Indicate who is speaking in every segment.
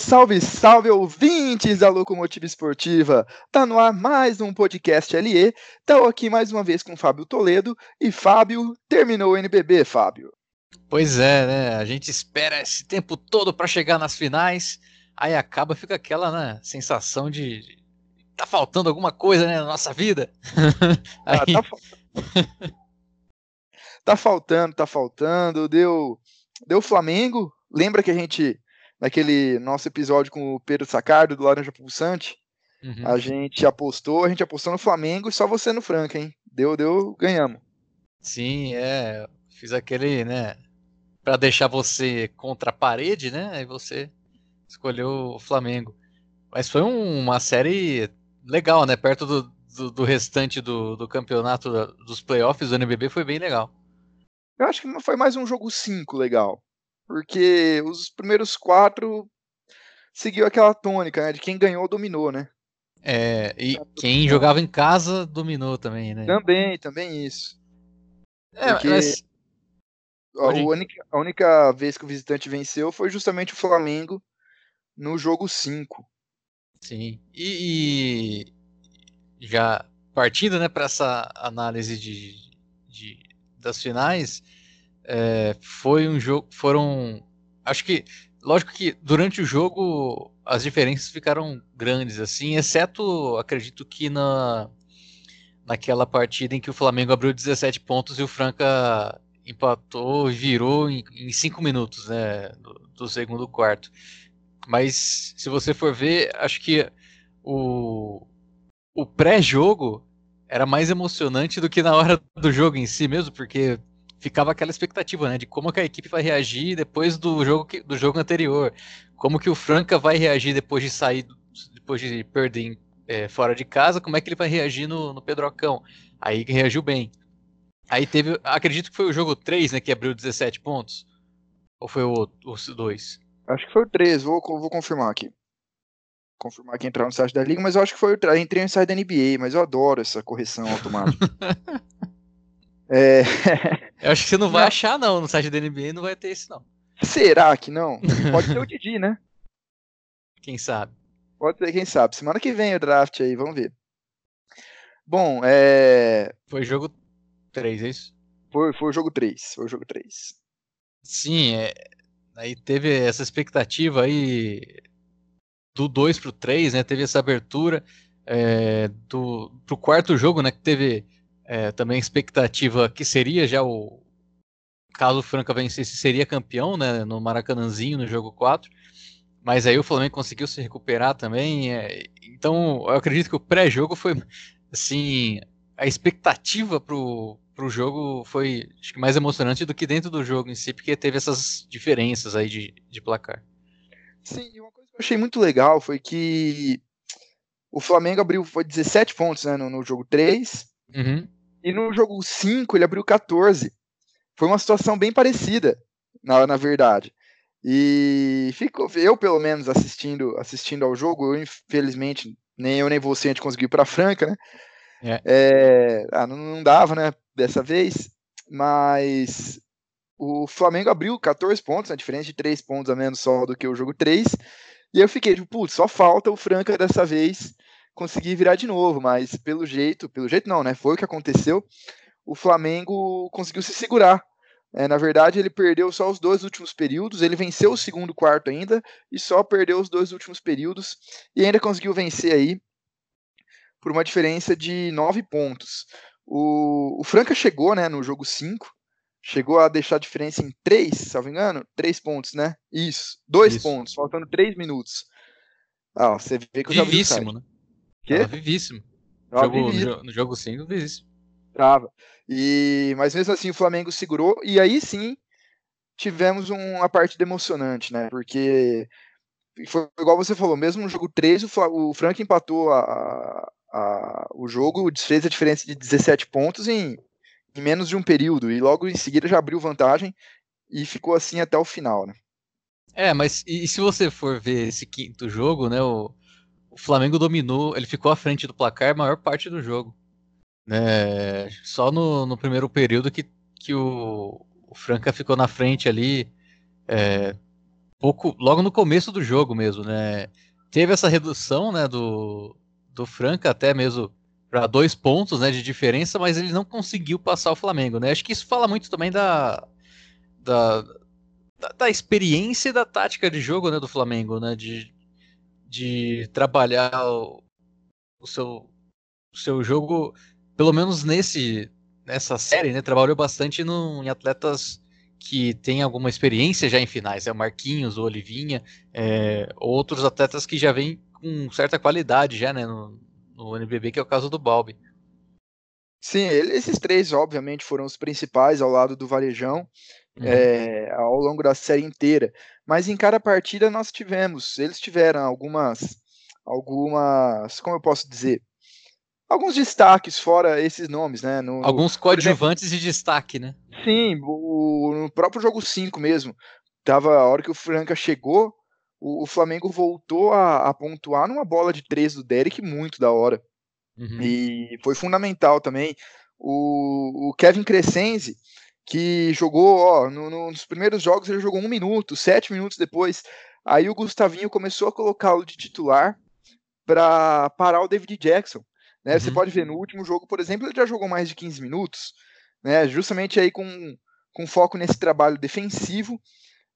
Speaker 1: Salve, salve, ouvintes da Locomotiva Esportiva! Tá no ar mais um podcast LE. Tá aqui mais uma vez com Fábio Toledo. E Fábio, terminou o NBB, Fábio.
Speaker 2: Pois é, né? A gente espera esse tempo todo para chegar nas finais. Aí acaba, fica aquela né, sensação de, tá faltando alguma coisa né, na nossa vida.
Speaker 1: Ah, tá, tá faltando, tá faltando. Deu, deu Flamengo. Lembra que a gente naquele nosso episódio com o Pedro Sacardo, do Laranja Pulsante, uhum. a gente apostou, a gente apostou no Flamengo e só você no Franca, hein? Deu, deu, ganhamos.
Speaker 2: Sim, é. Fiz aquele, né? Pra deixar você contra a parede, né? Aí você escolheu o Flamengo. Mas foi um, uma série legal, né? Perto do, do, do restante do, do campeonato dos playoffs do NBB foi bem legal.
Speaker 1: Eu acho que foi mais um jogo 5 legal porque os primeiros quatro seguiu aquela tônica, né? De quem ganhou, dominou, né?
Speaker 2: É, e quem jogava em casa dominou também, né?
Speaker 1: Também, também isso. É, porque mas... a, única, a única vez que o visitante venceu foi justamente o Flamengo no jogo 5.
Speaker 2: Sim, e, e, já partindo né, para essa análise de, de, das finais, é, foi um jogo. Foram. Acho que. Lógico que durante o jogo as diferenças ficaram grandes, assim, exceto, acredito que na, naquela partida em que o Flamengo abriu 17 pontos e o Franca empatou, virou em 5 minutos, né, do, do, segundo quarto. Mas se você for ver, acho que o, o pré-jogo era mais emocionante do que na hora do jogo em si mesmo, porque ficava aquela expectativa, né, de como que a equipe vai reagir depois do jogo que, do jogo anterior, como que o Franca vai reagir depois de sair, depois de perder é, fora de casa, como é que ele vai reagir no, no Pedrocão. Aí reagiu bem. Aí teve, acredito que foi o jogo 3, né, que abriu 17 pontos. Ou foi o, o 2?
Speaker 1: Acho que foi o 3, vou, vou confirmar aqui. Confirmar que entrar no site da liga, mas eu acho que foi o entrei no site da NBA, mas eu adoro essa correção automática.
Speaker 2: É... Eu acho que você não vai não. achar, não. No site da NBA não vai ter isso, não.
Speaker 1: Será que não? Pode ser o Didi, né?
Speaker 2: Quem sabe?
Speaker 1: Pode ser, quem sabe. Semana que vem o draft aí, vamos ver. Bom, é.
Speaker 2: Foi jogo 3, é isso?
Speaker 1: Foi, foi o jogo 3. Foi o jogo 3.
Speaker 2: Sim, é... aí teve essa expectativa aí do 2 pro 3, né? Teve essa abertura. É... do... pro quarto jogo, né? Que teve é, também a expectativa que seria já o. Caso o Franca vencesse, seria campeão né, no Maracanãzinho no jogo 4. Mas aí o Flamengo conseguiu se recuperar também. É, então eu acredito que o pré-jogo foi assim. A expectativa pro, pro jogo foi acho que mais emocionante do que dentro do jogo em si, porque teve essas diferenças aí de, de placar.
Speaker 1: Sim, e uma coisa que eu achei muito legal foi que o Flamengo abriu foi 17 pontos né, no, no jogo 3. Uhum. E no jogo 5 ele abriu 14. Foi uma situação bem parecida, na, na verdade. E ficou, eu, pelo menos, assistindo assistindo ao jogo, eu, infelizmente, nem eu nem você a gente conseguiu ir para Franca, né? É. É, ah, não, não dava, né, dessa vez, mas o Flamengo abriu 14 pontos, né, diferente de 3 pontos a menos só do que o jogo 3, e eu fiquei tipo, putz, só falta o Franca dessa vez conseguir virar de novo, mas pelo jeito, pelo jeito não, né? Foi o que aconteceu. O Flamengo conseguiu se segurar. É, na verdade, ele perdeu só os dois últimos períodos. Ele venceu o segundo quarto ainda e só perdeu os dois últimos períodos e ainda conseguiu vencer aí por uma diferença de nove pontos. O, o Franca chegou, né, no jogo 5, chegou a deixar a diferença em três, se não me engano, três pontos, né? Isso, dois pontos, faltando três minutos. Ah, você vê que eu já vi
Speaker 2: né? Quê? Tava vivíssimo. Tava jogo, vivíssimo. No jogo 5, vivíssimo.
Speaker 1: Tava. E, mas mesmo assim o Flamengo segurou, e aí sim tivemos uma partida emocionante, né? Porque foi igual você falou, mesmo no jogo 3, o, o Frank empatou a, a, o jogo, desfez a diferença de 17 pontos em, em menos de um período, e logo em seguida já abriu vantagem e ficou assim até o final, né?
Speaker 2: É, mas e, se você for ver esse quinto jogo, né? O Flamengo dominou, ele ficou à frente do placar a maior parte do jogo. É, só no, no, primeiro período que, que o, o, Franca ficou na frente ali, é, pouco, logo no começo do jogo mesmo, né? Teve essa redução, né, do, do Franca até mesmo para dois pontos, né, de diferença, mas ele não conseguiu passar o Flamengo, né? Acho que isso fala muito também da, da, da, da experiência e da tática de jogo, né, do Flamengo, né, de, de trabalhar o, o seu, o seu jogo, pelo menos nesse nessa série, né, trabalhou bastante no, em atletas que têm alguma experiência já em finais, é o Marquinhos, o Olivinha, é, outros atletas que já vêm com certa qualidade já, né, no, no NBB, que é o caso do Balbi.
Speaker 1: Sim, esses três, obviamente, foram os principais ao lado do Varejão uhum. é, ao longo da série inteira. Mas em cada partida nós tivemos, eles tiveram algumas, algumas, como eu posso dizer, alguns destaques fora esses nomes, né?
Speaker 2: No, alguns coadjuvantes exemplo, de destaque, né?
Speaker 1: Sim, o, no próprio jogo 5 mesmo. Tava a hora que o Franca chegou, o, o Flamengo voltou a, a, pontuar numa bola de três do Derek muito da hora. Uhum. E foi fundamental também. O, o Kevin Crescenzi, que jogou, ó, no, no, nos primeiros jogos ele jogou um minuto, sete minutos depois. Aí o Gustavinho começou a colocá-lo de titular para parar o David Jackson. Né? Uhum. Você pode ver no último jogo, por exemplo, ele já jogou mais de 15 minutos, né? justamente aí com, com foco nesse trabalho defensivo,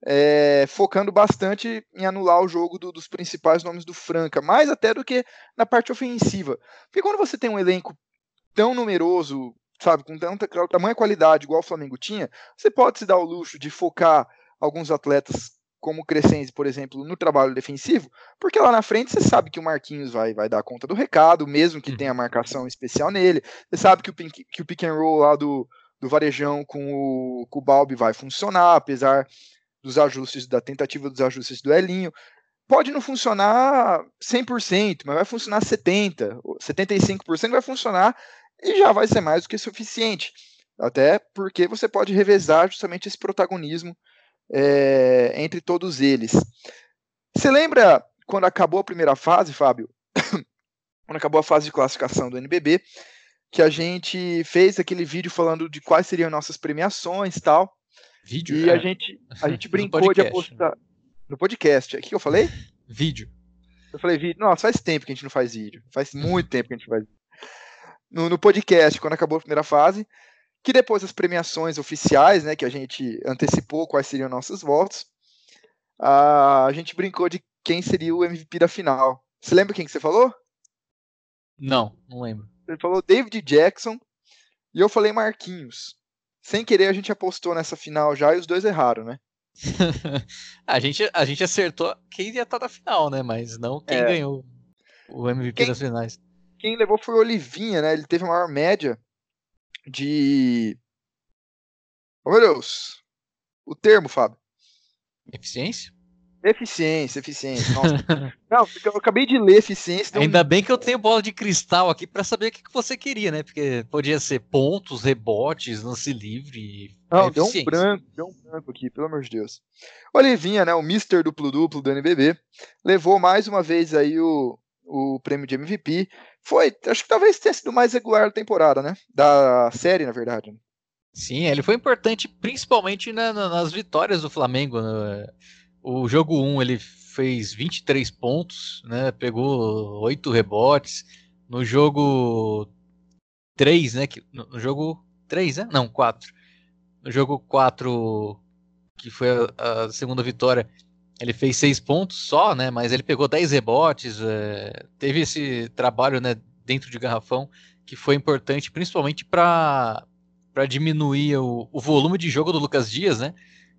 Speaker 1: é, focando bastante em anular o jogo do, dos principais nomes do Franca, mais até do que na parte ofensiva. Porque quando você tem um elenco tão numeroso, sabe, com tanta tamanha qualidade igual o Flamengo tinha, você pode se dar o luxo de focar alguns atletas como o Crescenzi, por exemplo, no trabalho defensivo, porque lá na frente você sabe que o Marquinhos vai, vai dar conta do recado, mesmo que tenha marcação especial nele. Você sabe que o, que o pick and roll lá do, do Varejão com o, com o Balbi vai funcionar, apesar dos ajustes, da tentativa dos ajustes do Elinho. Pode não funcionar 100%, mas vai funcionar 70%, 75% vai funcionar e já vai ser mais do que suficiente. Até porque você pode revezar justamente esse protagonismo é, entre todos eles. Você lembra quando acabou a primeira fase, Fábio? quando acabou a fase de classificação do NBB, que a gente fez aquele vídeo falando de quais seriam nossas premiações e tal.
Speaker 2: Vídeo?
Speaker 1: E é. a gente, a gente brincou de apostar. No podcast. O que eu falei?
Speaker 2: Vídeo.
Speaker 1: Eu falei vídeo. Nossa, faz tempo que a gente não faz vídeo. Faz muito tempo que a gente faz no, no podcast, quando acabou a primeira fase, que depois das premiações oficiais, né, que a gente antecipou quais seriam nossos votos, a gente brincou de quem seria o MVP da final. Você lembra quem que você falou?
Speaker 2: Não, não lembro.
Speaker 1: Ele falou David Jackson e eu falei Marquinhos. Sem querer a gente apostou nessa final já e os dois erraram, né?
Speaker 2: a, gente, a gente acertou quem ia estar na final, né? Mas não quem é. ganhou o MVP quem, das finais.
Speaker 1: Quem levou foi o Olivinha, né? Ele teve a maior média de. Oh, meu Deus! O termo, Fábio.
Speaker 2: Eficiência?
Speaker 1: Eficiência, eficiência. Nossa. não, eu acabei de ler eficiência.
Speaker 2: Ainda um... bem que eu tenho bola de cristal aqui para saber o que você queria, né? Porque podia ser pontos, rebotes, lance livre.
Speaker 1: Não, deu um branco, deu um branco aqui, pelo amor de Deus. Olivinha, né? O Mr. duplo duplo do NBB, levou mais uma vez aí o, o prêmio de MVP. Foi, acho que talvez tenha sido mais regular da temporada, né? Da série, na verdade.
Speaker 2: Sim, ele foi importante principalmente na, na, nas vitórias do Flamengo. Né? O jogo 1 ele fez 23 pontos, né? Pegou 8 rebotes. No jogo 3, né? No jogo 3, né? Não, 4. No jogo 4, que foi a, a segunda vitória, ele fez seis pontos só, né? Mas ele pegou 10 rebotes, é, teve esse trabalho, né, dentro de garrafão que foi importante, principalmente para para diminuir o, o, volume de jogo do Lucas Dias, né?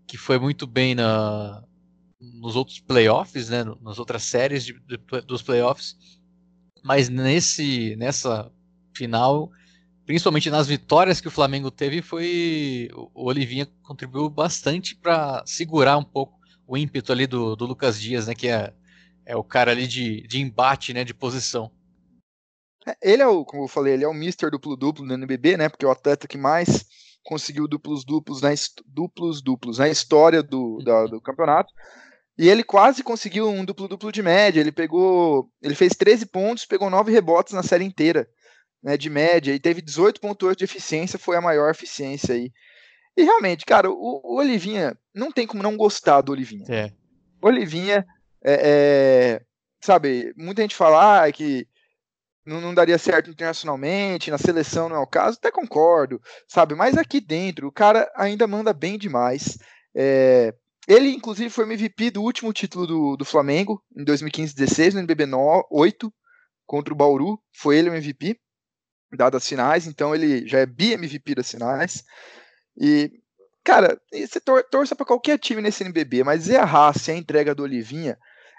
Speaker 2: Que foi muito bem na, nos outros playoffs, né? Nas outras séries de, de, dos playoffs, mas nesse nessa final, principalmente nas vitórias que o Flamengo teve, foi o Olivinha contribuiu bastante para segurar um pouco o ímpeto ali do, do Lucas Dias, né? Que é, é o cara ali de, de embate, né? De posição.
Speaker 1: É, ele é o, como eu falei, ele é o Mister duplo duplo no NBB, né? Porque é o atleta que mais conseguiu duplos duplos na duplos duplos na história do, da, uhum. do campeonato. E ele quase conseguiu um duplo duplo de média. Ele pegou, ele fez 13 pontos, pegou 9 rebotes na série inteira, né, de média e teve 18.8 de eficiência, foi a maior eficiência aí e realmente, cara, o, o, Olivinha, não tem como não gostar do Olivinha.
Speaker 2: É.
Speaker 1: Olivinha, é, é, sabe, muita gente fala ah, que não, não, daria certo internacionalmente, na seleção não é o caso, até concordo, sabe? Mas aqui dentro, o cara ainda manda bem demais. É, ele, inclusive, foi MVP do último título do, do Flamengo, em 2015-16, no NBB 8, contra o Bauru. Foi ele o MVP, dadas as finais, então ele já é bi-MVP das finais. E, cara, você tor torça para qualquer time nesse NBB, mas e a raça e a entrega do Olivinha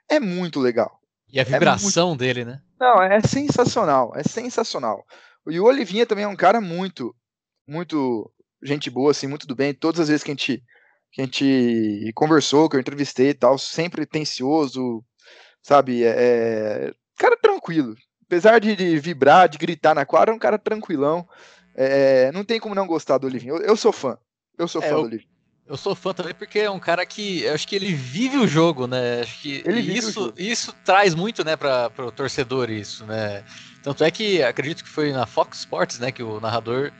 Speaker 1: é muito legal.
Speaker 2: E a vibração é muito... dele, né?
Speaker 1: Não, é sensacional, é sensacional. E o Olivinha também é um cara muito, muito gente boa, assim, muito do bem. Todas as vezes que a gente, que a gente conversou, que eu entrevistei e tal, sempre tencioso, sabe? É, é, cara tranquilo. Apesar de, de, vibrar, de gritar na quadra, é um cara tranquilão. É, não tem como não gostar do Olivinha. Eu, eu sou fã. Eu sou é, fã
Speaker 2: eu,
Speaker 1: do Olivinha.
Speaker 2: Eu sou fã também porque é um cara que eu acho que ele vive o jogo, né? Acho que ele isso, isso traz muito, né, para o torcedor isso, né? Tanto é que acredito que foi na Fox Sports, né, que o narrador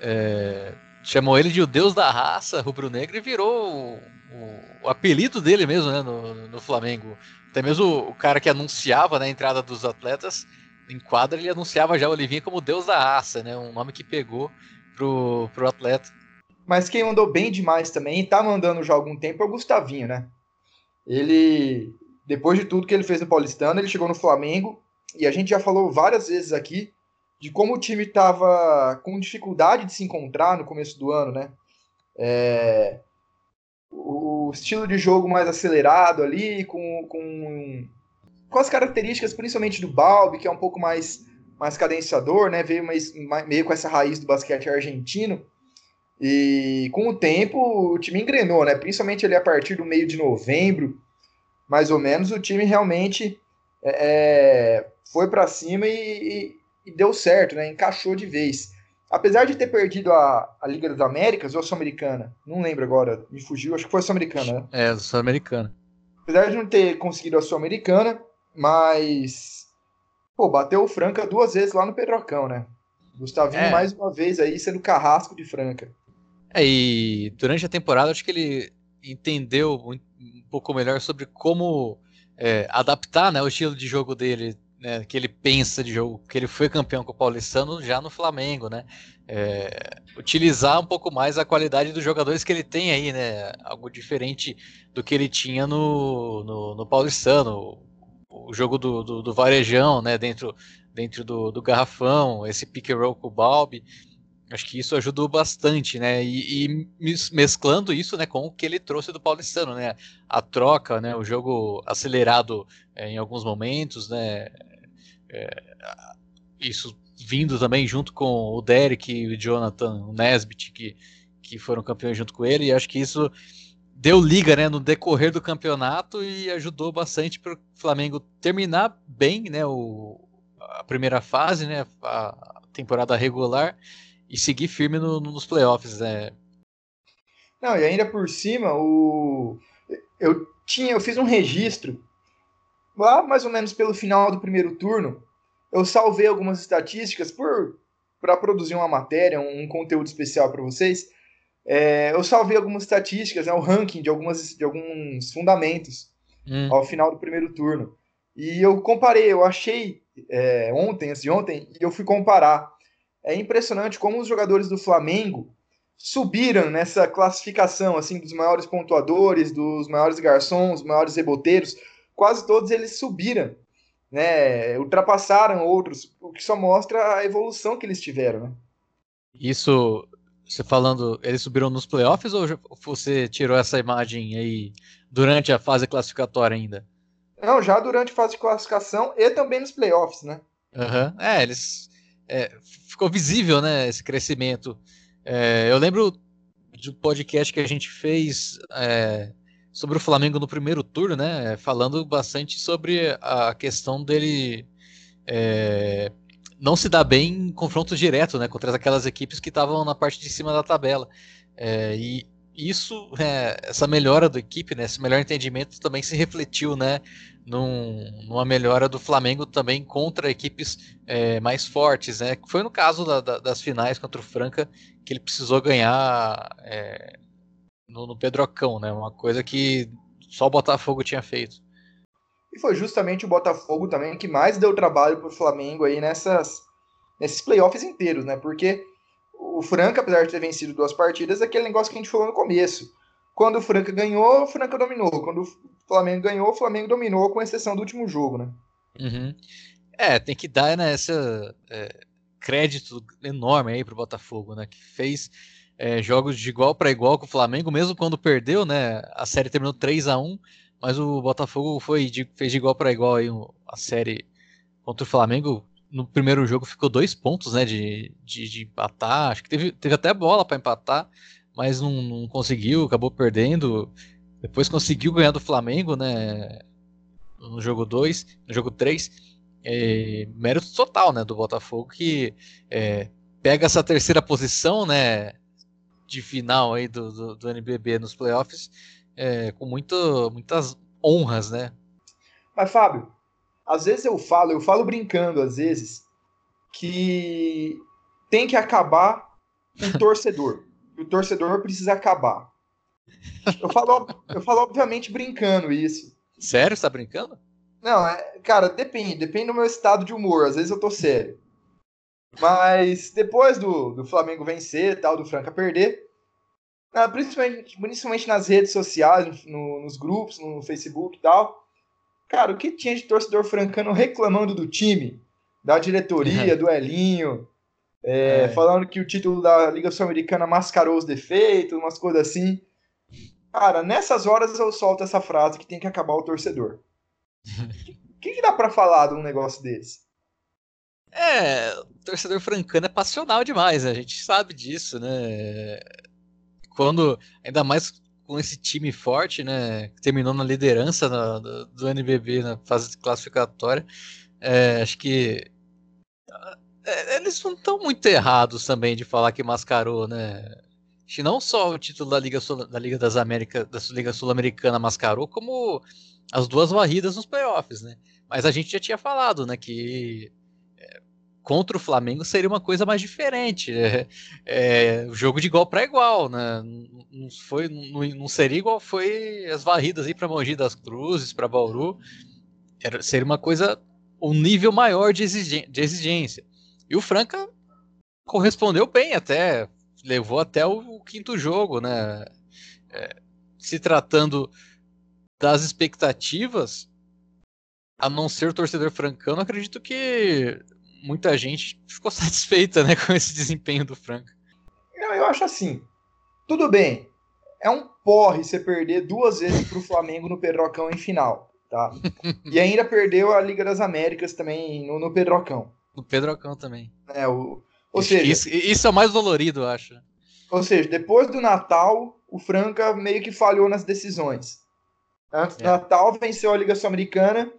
Speaker 2: é, chamou ele de o Deus da raça rubro-negra e virou o, o, apelido dele mesmo, né, no, no Flamengo. Até mesmo o, o cara que anunciava né, a entrada dos atletas em quadra, ele anunciava já o Olivinha como Deus da raça, né? Um nome que pegou pro, pro atleta.
Speaker 1: Mas quem mandou bem demais também, e tá mandando já há algum tempo, é o Gustavinho, né? Ele, depois de tudo que ele fez no Paulistano, ele chegou no Flamengo, e a gente já falou várias vezes aqui de como o time tava com dificuldade de se encontrar no começo do ano, né? É, o estilo de jogo mais acelerado ali, com, com, com as características principalmente do Balbi, que é um pouco mais, mais cadenciador, né? Veio mais, meio com essa raiz do basquete argentino. E com o tempo o time engrenou, né? Principalmente ali a partir do meio de novembro, mais ou menos, o time realmente é, é foi para cima e, e, e, deu certo, né? Encaixou de vez. Apesar de ter perdido a, a Liga das Américas ou a Sul-Americana, não lembro agora, me fugiu, acho que foi a Sul-Americana, né?
Speaker 2: É, a Sul-Americana.
Speaker 1: Apesar de não ter conseguido a Sul-Americana, mas pô, bateu o Franca duas vezes lá no Pedrocão, né? Gustavinho é. mais uma vez aí sendo carrasco de Franca.
Speaker 2: É, e durante a temporada acho que ele entendeu um pouco melhor sobre como é, adaptar né, o estilo de jogo dele, né, que ele pensa de jogo, que ele foi campeão com o Paulistano já no Flamengo, né? É, utilizar um pouco mais a qualidade dos jogadores que ele tem aí, né? Algo diferente do que ele tinha no, no, no Paulistano. O, jogo do, do, do, varejão, né? Dentro, dentro do, do garrafão, esse pick and roll com o Balbi. Acho que isso ajudou bastante, né? E, e, mesclando isso, né, com o que ele trouxe do Paulistano, né? A troca, né? O jogo acelerado é, em alguns momentos, né? É, isso vindo também junto com o Derek e o Jonathan, Nesbitt, que, que foram campeões junto com ele. E acho que isso deu liga, né, no decorrer do campeonato e ajudou bastante para o Flamengo terminar bem, né? O, a primeira fase, né? A temporada regular e seguir firme no, nos playoffs, né?
Speaker 1: Não, e ainda por cima, o eu tinha, eu fiz um registro lá mais ou menos pelo final do primeiro turno. Eu salvei algumas estatísticas para produzir uma matéria, um conteúdo especial para vocês. É, eu salvei algumas estatísticas, né, o ranking de, algumas, de alguns fundamentos hum. ao final do primeiro turno. E eu comparei, eu achei é, ontem, antes de ontem, e eu fui comparar é impressionante como os jogadores do Flamengo subiram nessa classificação assim dos maiores pontuadores, dos maiores garçons, dos maiores reboteiros, quase todos eles subiram, né? Ultrapassaram outros, o que só mostra a evolução que eles tiveram, né?
Speaker 2: Isso, você falando, eles subiram nos playoffs ou você tirou essa imagem aí durante a fase classificatória ainda?
Speaker 1: Não, já durante a fase de classificação e também nos playoffs, né?
Speaker 2: Uhum. É, eles é, ficou visível, né, esse crescimento. É, eu lembro de um podcast que a gente fez é, sobre o Flamengo no primeiro turno, né, falando bastante sobre a questão dele é, não se dar bem em confrontos diretos, né, contra aquelas equipes que estavam na parte de cima da tabela. É, e isso, é, essa melhora da equipe, né, esse melhor entendimento também se refletiu, né, num, numa melhora do Flamengo também contra equipes é, mais fortes, né? Foi no caso da, da, das finais contra o Franca que ele precisou ganhar é, no, no, Pedrocão, né? Uma coisa que só o Botafogo tinha feito.
Speaker 1: E foi justamente o Botafogo também que mais deu trabalho para o Flamengo aí nessas, nesses playoffs inteiros, né? Porque o Franca, apesar de ter vencido duas partidas, é aquele negócio que a gente falou no começo. Quando o Franca ganhou, o Franca dominou. Quando o Flamengo ganhou, o Flamengo dominou, com exceção do último jogo, né?
Speaker 2: Uhum. É, tem que dar né, esse é, crédito enorme aí pro Botafogo, né? Que fez é, jogos de igual para igual com o Flamengo, mesmo quando perdeu, né? A série terminou 3 a 1 mas o Botafogo foi de, fez de igual para igual aí a série contra o Flamengo. No primeiro jogo ficou dois pontos, né, de, de, de empatar. Acho que teve, teve até bola para empatar, mas não, não, conseguiu, acabou perdendo. Depois conseguiu ganhar do Flamengo, né, no jogo 2, no jogo 3. É, mérito total, né, do Botafogo que é, pega essa terceira posição, né, de final aí do, do, do NBB nos playoffs é, com muito, muitas honras, né?
Speaker 1: Mas, Fábio, às vezes eu falo, eu falo brincando, às vezes, que tem que acabar um torcedor. o torcedor precisa acabar. Eu falo, eu falo, obviamente, brincando isso.
Speaker 2: Sério? Você tá brincando?
Speaker 1: Não, é, cara, depende. Depende do meu estado de humor. Às vezes eu tô sério. Mas depois do, do Flamengo vencer tal, do Franca perder, ah, principalmente, principalmente nas redes sociais, no, nos grupos, no Facebook e tal. Cara, o que tinha de torcedor francano reclamando do time, da diretoria, do Elinho, é, é. falando que o título da Liga Sul-Americana mascarou os defeitos, umas coisas assim. Cara, nessas horas eu solto essa frase que tem que acabar o torcedor. O que, que, dá para falar de um negócio desse?
Speaker 2: É, o torcedor francano é passional demais, né? a gente sabe disso, né? Quando, ainda mais com esse time forte, né, que terminou na liderança do, do, NBB na fase classificatória, é, acho que é, eles não estão muito errados também de falar que mascarou, né? Acho que não só o título da Liga, Sul, da Liga das Américas, da Liga Sul-Americana mascarou, como as duas varridas nos playoffs, né? Mas a gente já tinha falado, né, que contra o Flamengo seria uma coisa mais diferente. É, é jogo de igual para igual, né? Não, foi, não, não, seria igual foi as varridas aí para Mogi das Cruzes, para Bauru. Era, seria uma coisa, um nível maior de, de exigência. E o Franca correspondeu bem até, levou até o, o quinto jogo, né? É, se tratando das expectativas, a não ser o torcedor francano, acredito que muita gente ficou satisfeita né, com esse desempenho do Franca.
Speaker 1: Não, eu acho assim. Tudo bem. É um porre você perder duas vezes para o Flamengo no Pedrocão em final. Tá? e ainda perdeu a Liga das Américas também no, no Pedrocão.
Speaker 2: No Pedrocão também.
Speaker 1: É, o, ou seja,
Speaker 2: isso, isso é o mais dolorido, eu acho.
Speaker 1: Ou seja, depois do Natal, o Franca meio que falhou nas decisões. Antes do é. Natal, venceu a Liga Sul-Americana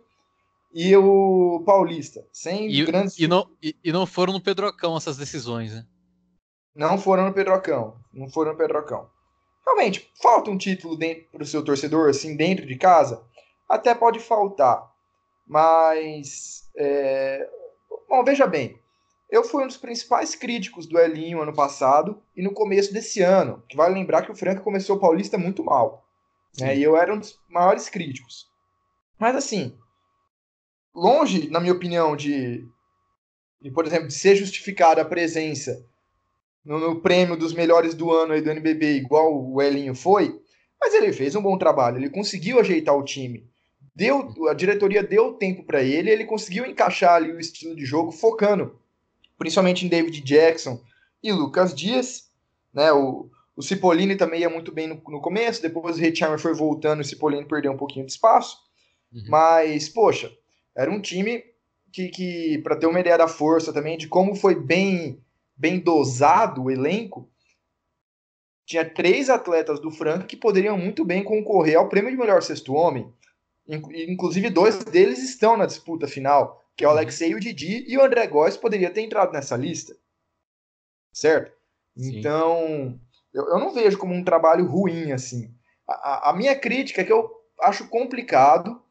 Speaker 1: e o Paulista. Sem
Speaker 2: e,
Speaker 1: grandes.
Speaker 2: E não, e, e, não foram no Pedrocão essas decisões, né?
Speaker 1: Não foram no Pedrocão. Não foram no Pedrocão. Realmente, falta um título para o seu torcedor, assim, dentro de casa? Até pode faltar. Mas. É... Bom, veja bem. Eu fui um dos principais críticos do Elinho ano passado e no começo desse ano. Que vale lembrar que o Franca começou o Paulista muito mal. Né? E eu era um dos maiores críticos. Mas assim, longe, na minha opinião, de, de por exemplo, de ser justificada a presença no, no, prêmio dos melhores do ano aí do NBB, igual o Elinho foi, mas ele fez um bom trabalho, ele conseguiu ajeitar o time. Deu, a diretoria deu tempo para ele, ele conseguiu encaixar ali o estilo de jogo, focando principalmente em David Jackson e Lucas Dias, né? O, o Cipollini também ia muito bem no, no começo, depois o Richarmer foi voltando, o Cipollini perdeu um pouquinho de espaço. Uhum. Mas, poxa, era um time que, que para ter uma ideia da força também, de como foi bem, bem dosado o elenco, tinha três atletas do Franca que poderiam muito bem concorrer ao prêmio de melhor sexto homem. Inclusive, dois deles estão na disputa final, que é o Alexei e o Didi, e o André Góes poderia ter entrado nessa lista. Certo? Sim. Então, eu, eu, não vejo como um trabalho ruim, assim. A, a minha crítica é que eu acho complicado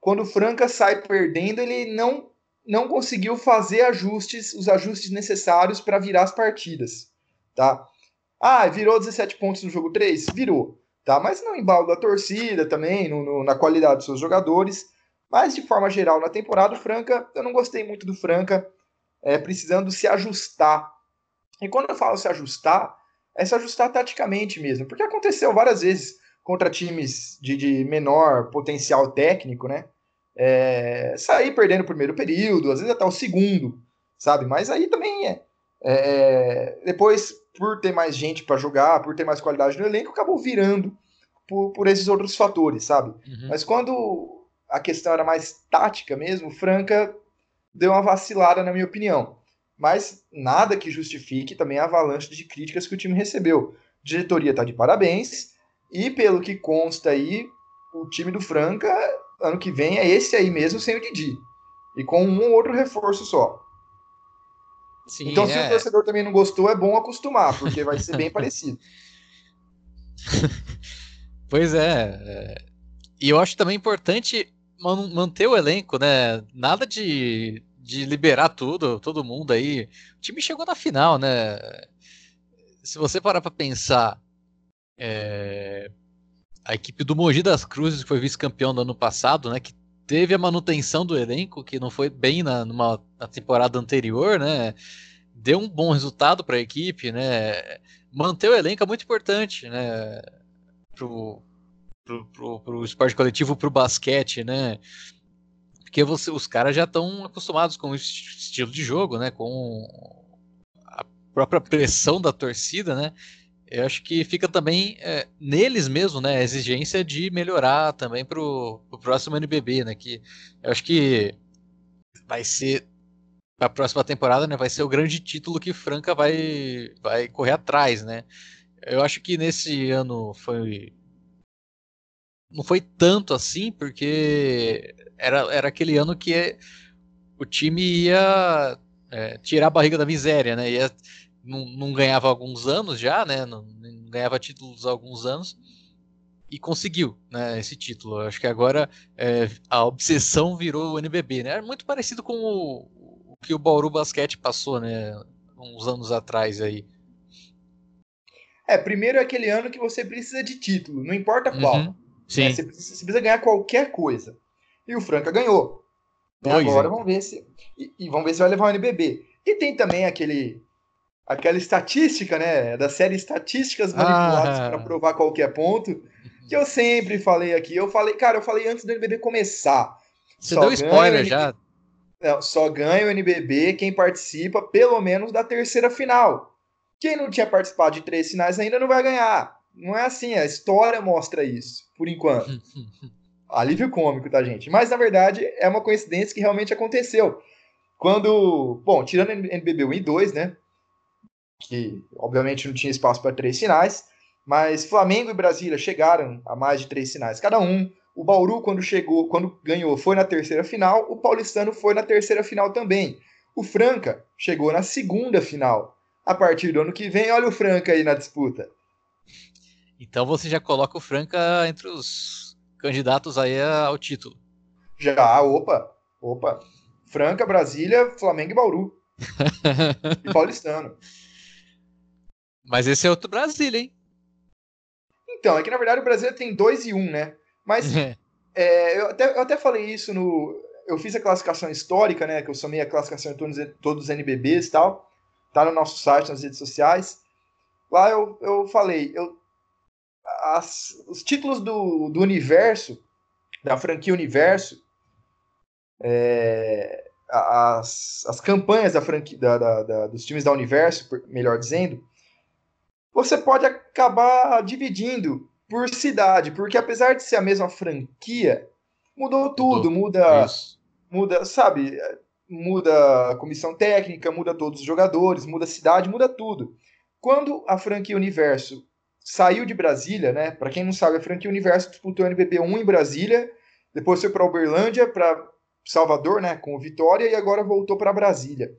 Speaker 1: quando o Franca sai perdendo, ele não, não conseguiu fazer ajustes, os ajustes necessários para virar as partidas, tá? Ah, virou 17 pontos no jogo 3? Virou, tá? Mas no embalo da torcida também, no, no, na qualidade dos seus jogadores. Mas de forma geral, na temporada, o Franca, eu não gostei muito do Franca, é, precisando se ajustar. E quando eu falo se ajustar, é se ajustar taticamente mesmo, porque aconteceu várias vezes contra times de, de menor potencial técnico, né? É, sair perdendo o primeiro período, às vezes até o segundo, sabe? Mas aí também é, é depois por ter mais gente para jogar, por ter mais qualidade no elenco, acabou virando por, por esses outros fatores, sabe? Uhum. Mas quando a questão era mais tática mesmo, Franca deu uma vacilada, na minha opinião. Mas nada que justifique também a avalanche de críticas que o time recebeu. A diretoria tá de parabéns, e pelo que consta aí, o time do Franca, ano que vem, é esse aí mesmo, sem o Didi. E com um ou outro reforço só. Sim, então, é... se o é. torcedor também não gostou, é bom acostumar, porque vai ser bem parecido.
Speaker 2: Pois é, é. E eu acho também importante manter o elenco, né? Nada de, de liberar tudo, todo mundo aí. O time chegou na final, né? Se você parar para pensar, é... a equipe do Mogi das Cruzes, que foi vice-campeão do ano passado, né? Que teve a manutenção do elenco, que não foi bem na, numa, na temporada anterior, né? Deu um bom resultado para a equipe, né? Manter o elenco é muito importante, né? Pro, pro, pro, pro esporte coletivo, pro basquete, né? Porque você, os caras já estão acostumados com o estilo de jogo, né? Com a própria pressão da torcida, né? Eu acho que fica também é, neles mesmo, né, a exigência de melhorar também para o próximo NBB, né, que eu acho que vai ser a próxima temporada, né, vai ser o grande título que Franca vai vai correr atrás, né. Eu acho que nesse ano foi não foi tanto assim, porque era, era aquele ano que o time ia é, tirar a barriga da miséria, né, ia não, não ganhava há alguns anos já, né? Não, não, ganhava títulos há alguns anos e conseguiu, né? Esse título. Acho que agora é, a obsessão virou o NBB, né? É muito parecido com o, o, que o Bauru Basquete passou, né? Uns anos atrás aí.
Speaker 1: É, primeiro é aquele ano que você precisa de título, não importa qual. Uhum,
Speaker 2: sim.
Speaker 1: Né? Você, precisa, você, precisa, ganhar qualquer coisa. E o Franca ganhou. agora é. vamos ver se. E, e, vamos ver se vai levar o NBB. E tem também aquele aquela estatística, né, da série Estatísticas Manipuladas ah. para provar qualquer ponto, que eu sempre falei aqui. Eu falei, cara, eu falei antes do NBB começar.
Speaker 2: Você deu spoiler já.
Speaker 1: Não, só ganha o NBB quem participa pelo menos da terceira final. Quem não tinha participado de três finais ainda não vai ganhar. Não é assim, a história mostra isso, por enquanto. Alívio cômico, tá, gente? Mas na verdade é uma coincidência que realmente aconteceu. Quando, bom, tirando NBB 1 e 2, né? Que obviamente não tinha espaço para três finais, mas Flamengo e Brasília chegaram a mais de três finais cada um. O Bauru, quando chegou, quando ganhou, foi na terceira final. O Paulistano foi na terceira final também. O Franca chegou na segunda final. A partir do ano que vem, olha o Franca aí na disputa.
Speaker 2: Então você já coloca o Franca entre os candidatos aí ao título.
Speaker 1: Já, opa, opa. Franca, Brasília, Flamengo e Bauru. e Paulistano.
Speaker 2: Mas esse é outro Brasília, hein?
Speaker 1: Então, é que na verdade o Brasil tem dois e um, né? Mas é, eu, até, eu até falei isso no. Eu fiz a classificação histórica, né? Que eu somei a classificação de todos, todos os NBBs e tal. Tá no nosso site, nas redes sociais. Lá eu, eu falei, eu, as, os títulos do, do universo, da franquia Universo, é, as, as campanhas da franquia, da, da, da, dos times da Universo, melhor dizendo, você pode acabar dividindo por cidade, porque apesar de ser a mesma franquia, mudou tudo, muda, muda, sabe, muda a comissão técnica, muda todos os jogadores, muda a cidade, muda tudo. Quando a franquia Universo saiu de Brasília, né? Para quem não sabe, a franquia Universo disputou o NBB 1 em Brasília, depois foi para Uberlândia, para Salvador, né, com o Vitória e agora voltou para Brasília.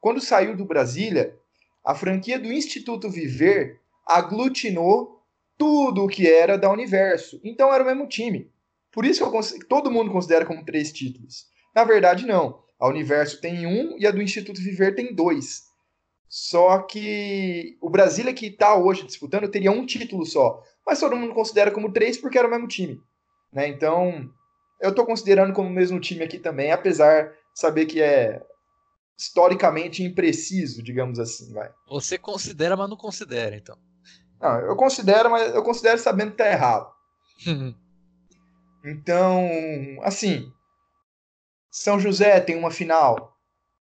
Speaker 1: Quando saiu do Brasília, a franquia do Instituto Viver aglutinou tudo o que era da Universo. Então era o mesmo time. Por isso que todo mundo considera como três títulos. Na verdade, não. A Universo tem um e a do Instituto Viver tem dois. Só que o Brasília que está hoje disputando teria um título só. mas todo mundo considera como três porque era o mesmo time. Né? Então, eu estou considerando como o mesmo time aqui também, apesar de saber que é historicamente impreciso, digamos assim. Vai.
Speaker 2: Você considera, mas não considera, então.
Speaker 1: Não, eu considero, mas eu considero sabendo que tá errado. então, assim, São José tem uma final,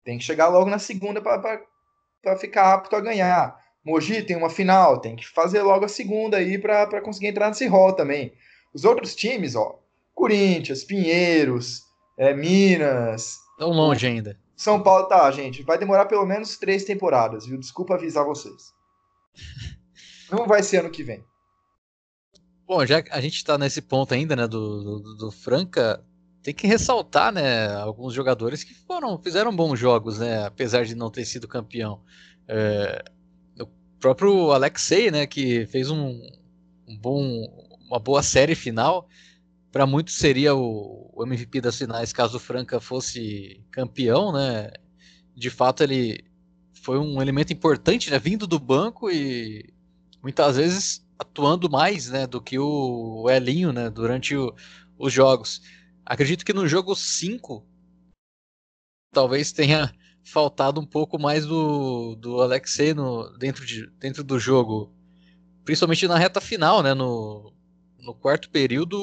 Speaker 1: tem que chegar logo na segunda para ficar apto a ganhar. Mogi tem uma final, tem que fazer logo a segunda aí para conseguir entrar nesse rol também. Os outros times, ó, Corinthians, Pinheiros, é, Minas.
Speaker 2: Tão longe ainda.
Speaker 1: São Paulo, tá, gente, vai demorar pelo menos três temporadas, viu? Desculpa avisar vocês. Não vai ser ano que vem.
Speaker 2: Bom, já que a gente está nesse ponto ainda, né, do, do, do, Franca, tem que ressaltar, né, alguns jogadores que foram, fizeram bons jogos, né, apesar de não ter sido campeão. É, o próprio Alexei, né, que fez um, um bom, uma boa série final, para muitos seria o, o, MVP das finais caso o Franca fosse campeão, né? De fato ele foi um elemento importante, né, vindo do banco e muitas vezes atuando mais né, do que o Elinho né, durante o, os jogos. Acredito que no jogo 5 talvez tenha faltado um pouco mais do, do Alexei no, dentro, de, dentro do jogo, principalmente na reta final, né, no, no quarto período.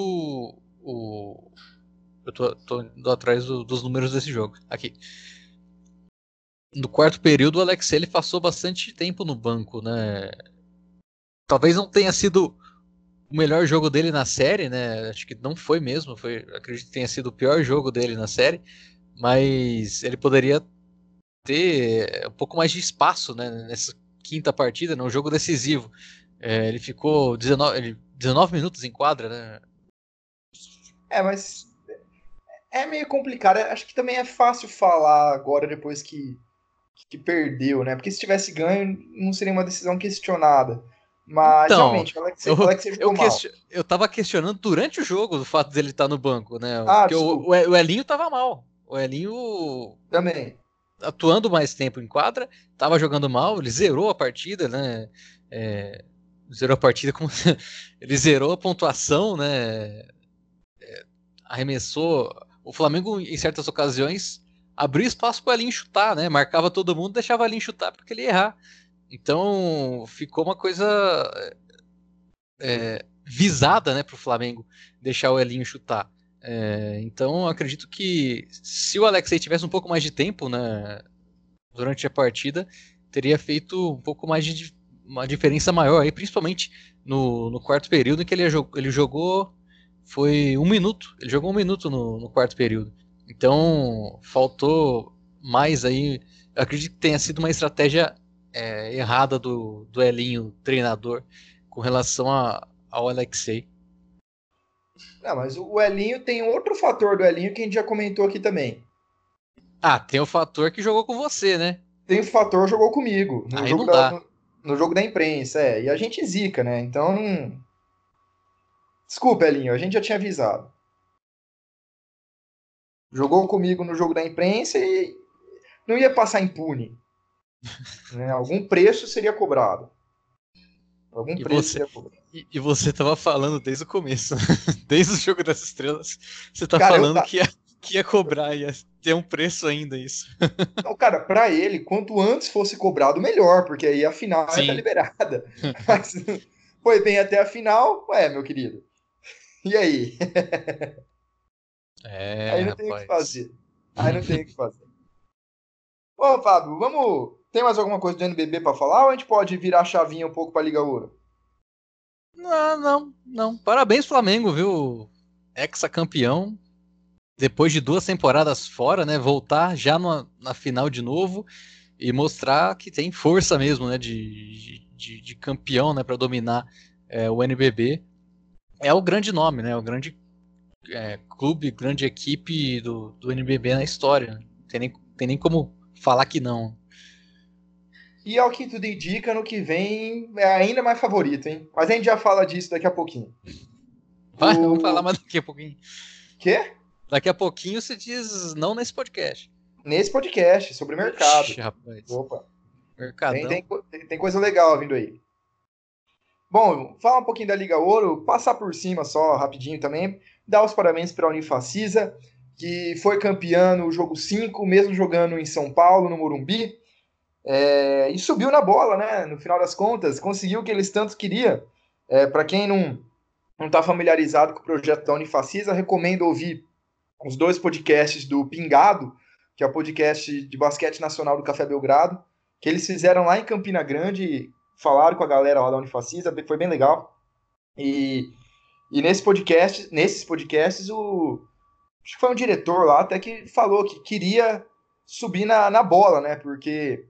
Speaker 2: O, eu tô, tô indo atrás do, dos números desse jogo. Aqui. No quarto período, o Alexei ele passou bastante tempo no banco, né? talvez não tenha sido o melhor jogo dele na série, né? Acho que não foi mesmo, foi, acredito que tenha sido o pior jogo dele na série, mas ele poderia ter um pouco mais de espaço, né, nessa quinta partida, num jogo decisivo. É, ele ficou 19, ele, 19 minutos em quadra, né?
Speaker 1: É, mas é meio complicado. Acho que também é fácil falar agora depois que, que perdeu, né? Porque se tivesse ganho, não seria uma decisão questionada. Mas então, realmente, o Alexei, eu, Alexei
Speaker 2: eu, question, eu tava questionando durante o jogo o fato dele estar tá no banco, né? Ah, Porque o, o, Elinho tava mal. O Elinho.
Speaker 1: Também.
Speaker 2: Atuando mais tempo em quadra, tava jogando mal, ele zerou a partida, né? É, zerou a partida como. ele zerou a pontuação, né? É, arremessou. O Flamengo, em certas ocasiões, abriu espaço para Elinho chutar, né? Marcava todo mundo, deixava Elinho chutar porque ele ia errar. Então ficou uma coisa é, visada né, para o Flamengo deixar o Elinho chutar. É, então acredito que se o Alexei tivesse um pouco mais de tempo né, durante a partida, teria feito um pouco mais de uma diferença maior, aí, principalmente no, no quarto período, em que ele, ele jogou foi um minuto. Ele jogou um minuto no, no quarto período. Então faltou mais aí. acredito que tenha sido uma estratégia é, errada do, do Elinho, treinador, com relação a, ao Alexei.
Speaker 1: Não, mas o Elinho tem outro fator do Elinho que a gente já comentou aqui também.
Speaker 2: Ah, tem o fator que jogou com você, né?
Speaker 1: Tem o fator jogou comigo. No, Aí jogo, da, no, jogo da imprensa, é. E a gente zica, né? Então. Desculpa, Elinho, a gente já tinha avisado. Jogou comigo no jogo da imprensa e não ia passar impune. Né? Algum preço seria cobrado.
Speaker 2: Algum e preço você, seria cobrado. E, e você estava falando desde o começo, desde o jogo das estrelas, você está falando tá... que, que ia cobrar, ia ter um preço ainda isso.
Speaker 1: Não, cara, para ele, quanto antes fosse cobrado, melhor, porque aí a final está liberada. Mas foi bem até a final, ué, meu querido. E aí?
Speaker 2: É,
Speaker 1: aí não
Speaker 2: rapaz.
Speaker 1: tem o que fazer. Aí não tem o que fazer. Ô, Fábio, vamos tem mais alguma coisa do NBB para falar ou a gente pode virar a chavinha um pouco para Liga Ouro?
Speaker 2: Não, não, não. Parabéns Flamengo, viu? Ex-campeão. Depois de duas temporadas fora, né? Voltar já numa, na final de novo e mostrar que tem força mesmo, né? De, de, de campeão, né? Para dominar é, o NBB. É o grande nome, né? O grande é, clube, grande equipe do, do NBB na história. Tem nem, tem nem como falar que não.
Speaker 1: E ao que tudo indica, no que vem é ainda mais favorito, hein? Mas a gente já fala disso daqui a pouquinho.
Speaker 2: Vai, o... vamos falar mais daqui a pouquinho.
Speaker 1: Quê?
Speaker 2: Daqui a pouquinho você diz não nesse podcast.
Speaker 1: Nesse podcast, sobre mercado.
Speaker 2: Ixi, rapaz.
Speaker 1: Opa.
Speaker 2: Mercadão.
Speaker 1: Tem, tem, tem, coisa legal vindo aí. Bom, falar um pouquinho da Liga Ouro, passar por cima só rapidinho também, dar os parabéns para a Unifacisa, que foi campeã no jogo 5, mesmo jogando em São Paulo, no Morumbi, é, e subiu na bola, né? No final das contas, conseguiu o que eles tanto queriam. É, para quem não não está familiarizado com o projeto da Unifacisa, recomendo ouvir os dois podcasts do Pingado, que é o podcast de basquete nacional do Café Belgrado, que eles fizeram lá em Campina Grande, falaram com a galera lá da Unifacisa, foi bem legal. E, e nesse podcast, nesses podcasts, o acho que foi um diretor lá até que falou que queria subir na, na bola, né? Porque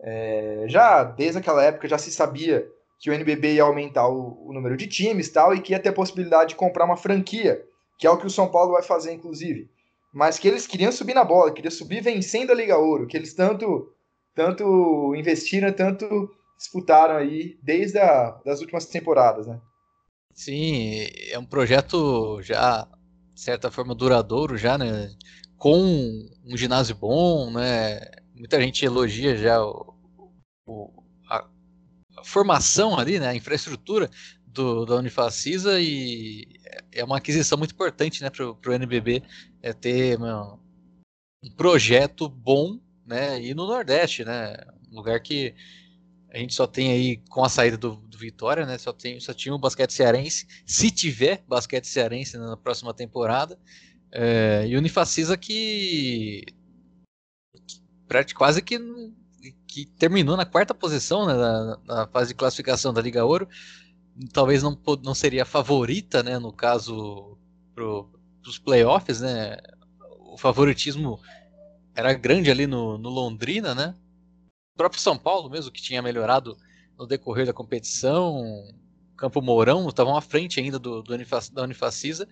Speaker 1: é, já desde aquela época já se sabia que o NBB ia aumentar o, o número de times tal, e que ia ter a possibilidade de comprar uma franquia, que é o que o São Paulo vai fazer, inclusive. Mas que eles queriam subir na bola, queriam subir vencendo a Liga Ouro, que eles tanto, tanto investiram, tanto disputaram aí desde a, das últimas temporadas, né?
Speaker 2: Sim, é um projeto já, de certa forma, duradouro já, né? Com um ginásio bom, né? Muita gente elogia já o, o a, a, formação ali, né? A infraestrutura do, da Unifacisa e é uma aquisição muito importante, né? Para o NBB é ter meu, um projeto bom, né? E no Nordeste, né? Um lugar que a gente só tem aí, com a saída do, do, Vitória, né? Só, tem, só tinha o basquete cearense. Se tiver basquete cearense na próxima temporada. É, e o Unifacisa que, que quase que, que terminou na quarta posição né, na, na, fase de classificação da Liga Ouro. Talvez não, não seria a favorita, né? No caso, para os playoffs, né? O favoritismo era grande ali no, no Londrina, né? O próprio São Paulo mesmo, que tinha melhorado no decorrer da competição, Campo Mourão estavam à frente ainda do, do da Unifacisa,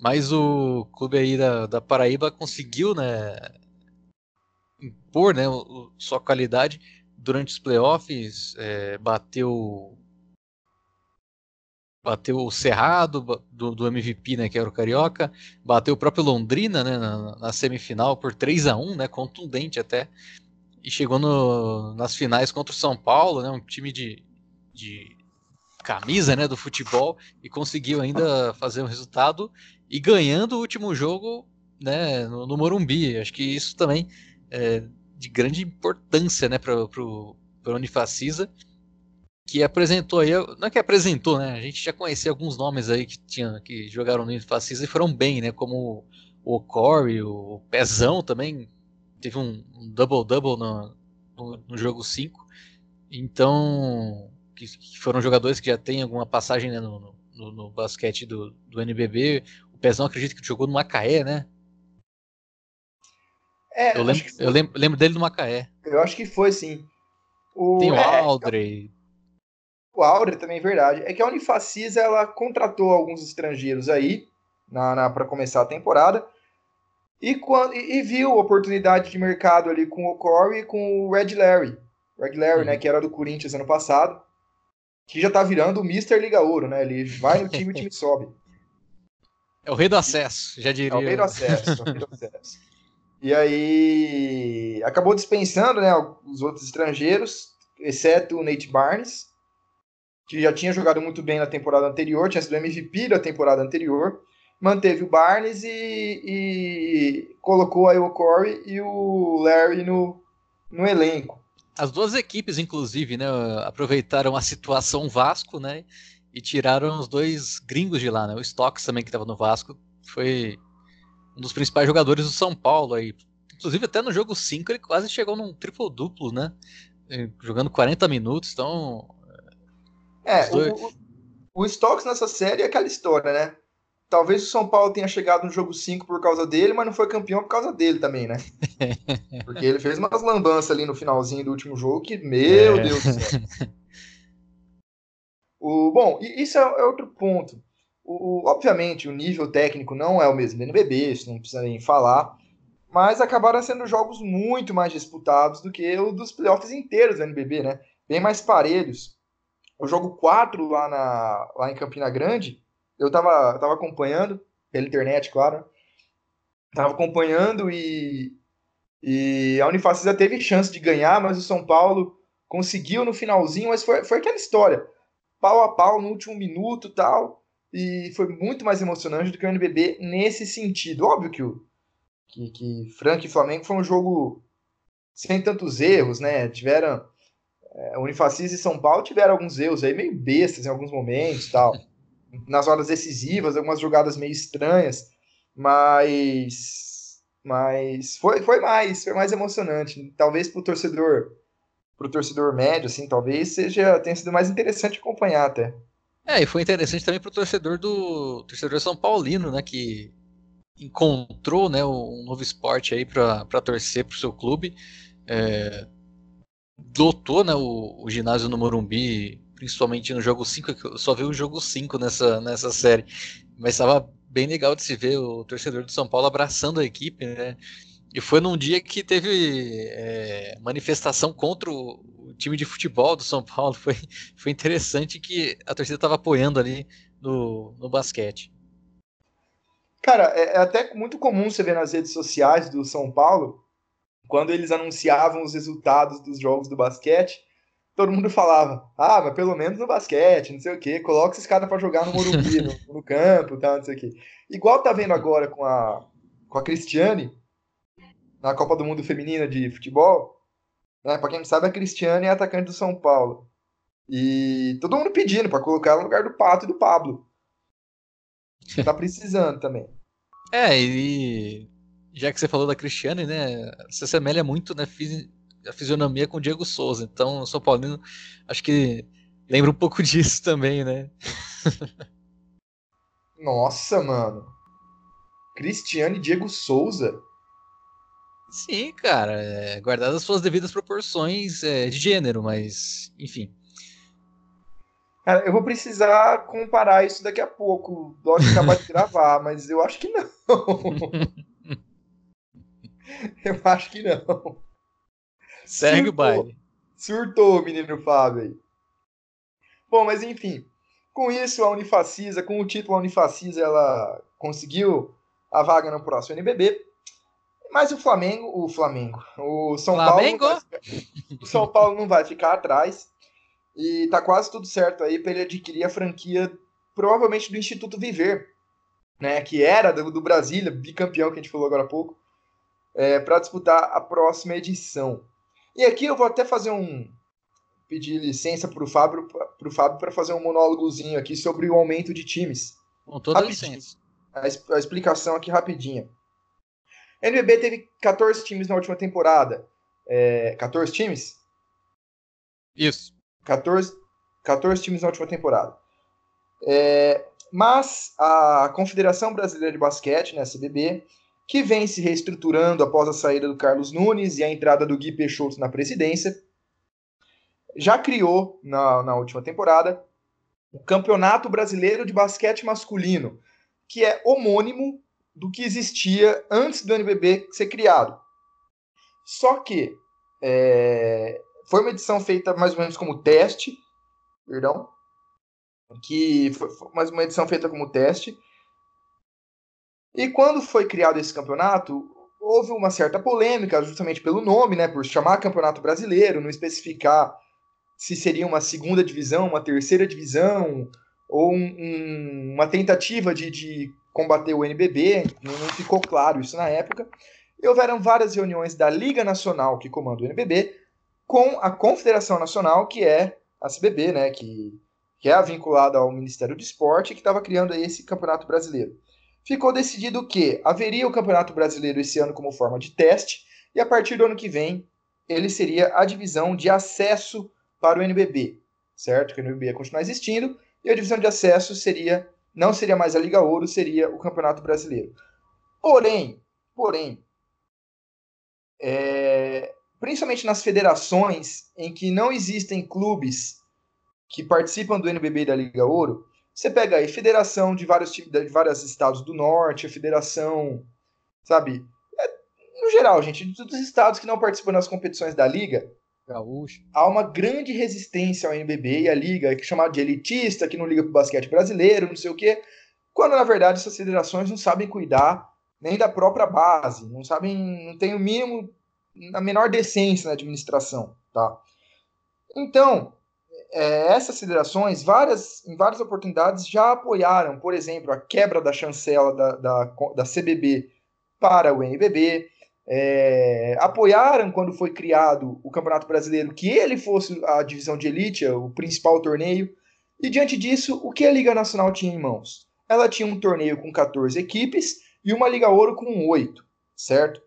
Speaker 2: mas o clube aí da, da Paraíba conseguiu né, impor né, o, sua qualidade durante os playoffs, é, bateu bateu o Cerrado do, do, MVP, né, que era o Carioca, bateu o próprio Londrina né, na, na semifinal por 3 a 1 né, contundente até e chegou no, nas finais contra o São Paulo, né, um time de, de camisa né, do futebol, e conseguiu ainda fazer um resultado e ganhando o último jogo né, no, no Morumbi. Acho que isso também é de grande importância né, para o Unifacisa, que apresentou aí, não é que apresentou, né? A gente já conhecia alguns nomes aí que, tinha, que jogaram no Unifacisa e foram bem, né? Como o Corey, o Pezão também teve um, um double-double no, no, no, jogo 5. Então, que, que, foram jogadores que já têm alguma passagem né, no, no, no, basquete do, do NBB. O Pezão acredito que jogou no Macaé, né? É, eu, lembro, eu lembro, lembro, dele no Macaé.
Speaker 1: Eu acho que foi, sim.
Speaker 2: O, Tem o é, Aldrey.
Speaker 1: O Aldrey também, é verdade. É que a Unifacisa, ela contratou alguns estrangeiros aí na, na para começar a temporada. E, quando, e, e, viu oportunidade de mercado ali com o Corey e com o Red Larry. Red Larry, né, que era do Corinthians ano passado, que já tá virando o Mr. Liga Ouro, né? Ele vai no time e o time sobe.
Speaker 2: É o rei do acesso, já diria.
Speaker 1: É o rei do acesso, é o rei do acesso. E aí acabou dispensando, né, os outros estrangeiros, exceto o Nate Barnes, que já tinha jogado muito bem na temporada anterior, tinha sido MVP da temporada anterior manteve o Barnes e, e colocou aí o Corey e o Larry no, no elenco.
Speaker 2: As duas equipes, inclusive, né, aproveitaram a situação Vasco, né, e tiraram os dois gringos de lá, né, o Stocks também que estava no Vasco, foi um dos principais jogadores do São Paulo aí. Inclusive até no jogo 5 ele quase chegou num triplo duplo, né, jogando 40 minutos, então
Speaker 1: é, o, o Stocks nessa série é aquela história, né? Talvez o São Paulo tenha chegado no jogo 5 por causa dele, mas não foi campeão por causa dele também, né? Porque ele fez umas lambanças ali no finalzinho do último jogo que, meu é. Deus do céu. O, bom, isso é, é outro ponto. O, o, obviamente, o nível técnico não é o mesmo do NBB, isso não precisa nem falar, mas acabaram sendo jogos muito mais disputados do que o dos playoffs inteiros do NBB, né? Bem mais parelhos. O jogo 4 lá, na, lá em Campina Grande eu tava, tava acompanhando, pela internet, claro. Tava acompanhando e, e a Unifacisa teve chance de ganhar, mas o São Paulo conseguiu no finalzinho, mas foi, foi aquela história. pau a pau no último minuto tal. E foi muito mais emocionante do que o NBB nesse sentido. Óbvio que, o, que, que Franca e Flamengo foi um jogo sem tantos erros, né? Tiveram. É, Unifacis e São Paulo tiveram alguns erros aí, meio bestas em alguns momentos tal. Nas horas decisivas, algumas jogadas meio estranhas, mas. Mas foi, foi mais, foi mais emocionante. Talvez pro torcedor para o torcedor médio, assim, talvez seja tenha sido mais interessante acompanhar até.
Speaker 2: É, e foi interessante também para o torcedor do torcedor São Paulino, né, que encontrou, né, um novo esporte aí para torcer para o seu clube. É, lotou, né, o, o, ginásio no Morumbi, principalmente no jogo 5, eu só vi o jogo 5 nessa, nessa série, mas estava bem legal de se ver o torcedor do São Paulo abraçando a equipe, né, e foi num dia que teve é, manifestação contra o, o, time de futebol do São Paulo. Foi, foi interessante que a torcida estava apoiando ali no, no basquete.
Speaker 1: Cara, é, é até muito comum você ver nas redes sociais do São Paulo, quando eles anunciavam os resultados dos jogos do basquete, todo mundo falava, ah, mas pelo menos no basquete, não sei o quê, coloca esses caras para jogar no Morumbi, no, no campo, tal, não sei o quê. Igual tá vendo agora com a, com a Cristiane, na Copa do Mundo Feminina de futebol. Né? Para quem não sabe, a Cristiane é atacante do São Paulo. E todo mundo pedindo para colocar ela no lugar do Pato e do Pablo. Tá precisando também.
Speaker 2: É, e já que você falou da Cristiane, né? Você assemelha muito, né? A fisionomia com o Diego Souza. Então, o São Paulino, acho que lembra um pouco disso também, né?
Speaker 1: Nossa, mano. Cristiane e Diego Souza.
Speaker 2: Sim, cara, é, guardadas as suas devidas proporções é, de gênero, mas enfim.
Speaker 1: Cara, eu vou precisar comparar isso daqui a pouco. Dó acabar de gravar, mas eu acho que não. eu acho que não.
Speaker 2: Segue Surtou. o baile.
Speaker 1: Surtou, menino Fábio aí. Bom, mas enfim. Com isso, a Unifacisa, com o título a Unifacisa, ela conseguiu a vaga no próximo NBB. Mas o Flamengo, o Flamengo, o São Flamengo? Paulo, vai, o São Paulo não vai ficar atrás e tá quase tudo certo aí para ele adquirir a franquia, provavelmente do Instituto Viver, né, que era do, do Brasília, bicampeão que a gente falou agora há pouco, é, para disputar a próxima edição. E aqui eu vou até fazer um pedir licença para o Fábio para Fábio para fazer um monólogozinho aqui sobre o aumento de times.
Speaker 2: Com toda rapidinho. licença.
Speaker 1: A, a explicação aqui rapidinha. NBB teve 14 times na última temporada. É, 14 times?
Speaker 2: Isso.
Speaker 1: 14, 14 times na última temporada. É, mas a Confederação Brasileira de Basquete, né, CBB, que vem se reestruturando após a saída do Carlos Nunes e a entrada do Gui Peixoto na presidência, já criou na, na última temporada o Campeonato Brasileiro de Basquete Masculino, que é homônimo do que existia antes do NBB ser criado. Só que é, foi uma edição feita mais ou menos como teste, perdão, que foi, mais uma edição feita como teste. E quando foi criado esse campeonato, houve uma certa polêmica, justamente pelo nome, né, por chamar Campeonato Brasileiro, não especificar se seria uma segunda divisão, uma terceira divisão, ou um, um, uma tentativa de, de combater o NBB, não ficou claro isso na época. E houveram várias reuniões da Liga Nacional, que comanda o NBB, com a Confederação Nacional, que é a CBB, né, que, que é vinculada ao Ministério do Esporte, que estava criando esse Campeonato Brasileiro. Ficou decidido que haveria o Campeonato Brasileiro esse ano como forma de teste, e a partir do ano que vem ele seria a divisão de acesso para o NBB, certo? Que o NBB ia continuar existindo, e a divisão de acesso seria não seria mais a Liga Ouro, seria o Campeonato Brasileiro. Porém, porém, é, principalmente nas federações em que não existem clubes que participam do NBB e da Liga Ouro, você pega aí federação de vários de vários estados do norte, a federação, sabe? É, no geral, gente, de todos os estados que não participam das competições da liga,
Speaker 2: Gaúcho.
Speaker 1: Há uma grande resistência ao NBB e à liga, que é chamada de elitista, que não liga para o basquete brasileiro, não sei o quê, quando na verdade essas federações não sabem cuidar nem da própria base, não sabem, não tem o mínimo, a menor decência na administração, tá? Então, é, essas federações, várias, em várias oportunidades, já apoiaram, por exemplo, a quebra da chancela da, da, da CBB para o NBB, é, apoiaram quando foi criado o Campeonato Brasileiro que ele fosse a divisão de elite, o principal torneio. E diante disso, o que a Liga Nacional tinha em mãos? Ela tinha um torneio com 14 equipes e uma Liga Ouro com 8, certo?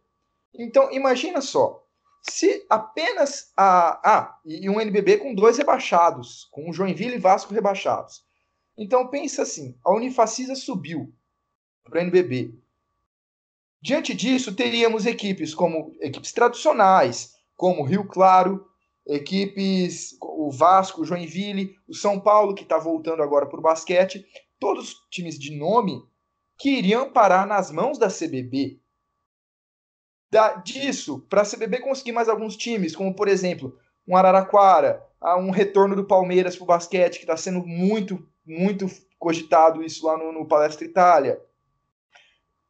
Speaker 1: Então, imagina só, se apenas a. Ah, e um NBB com dois rebaixados, com o Joinville e Vasco rebaixados. Então pensa assim: a Unifacisa subiu para o NBB. Diante disso, teríamos equipes como equipes tradicionais, como Rio Claro, equipes, o Vasco, o Joinville, o São Paulo, que está voltando agora para o basquete, todos times de nome que iriam parar nas mãos da CBB da, disso para a CBB conseguir mais alguns times, como por exemplo um Araraquara, um retorno do Palmeiras para o basquete, que está sendo muito, muito cogitado isso lá no, no Palestra Itália.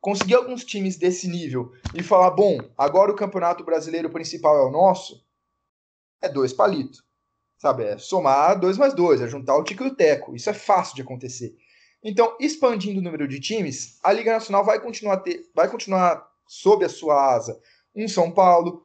Speaker 1: Conseguir alguns times desse nível e falar, bom, agora o campeonato brasileiro principal é o nosso, é dois palitos. Sabe, é somar dois mais dois, é juntar o Tico e o Teco. Isso é fácil de acontecer. Então, expandindo o número de times, a Liga Nacional vai continuar, ter, vai continuar sob a sua asa. Um São Paulo,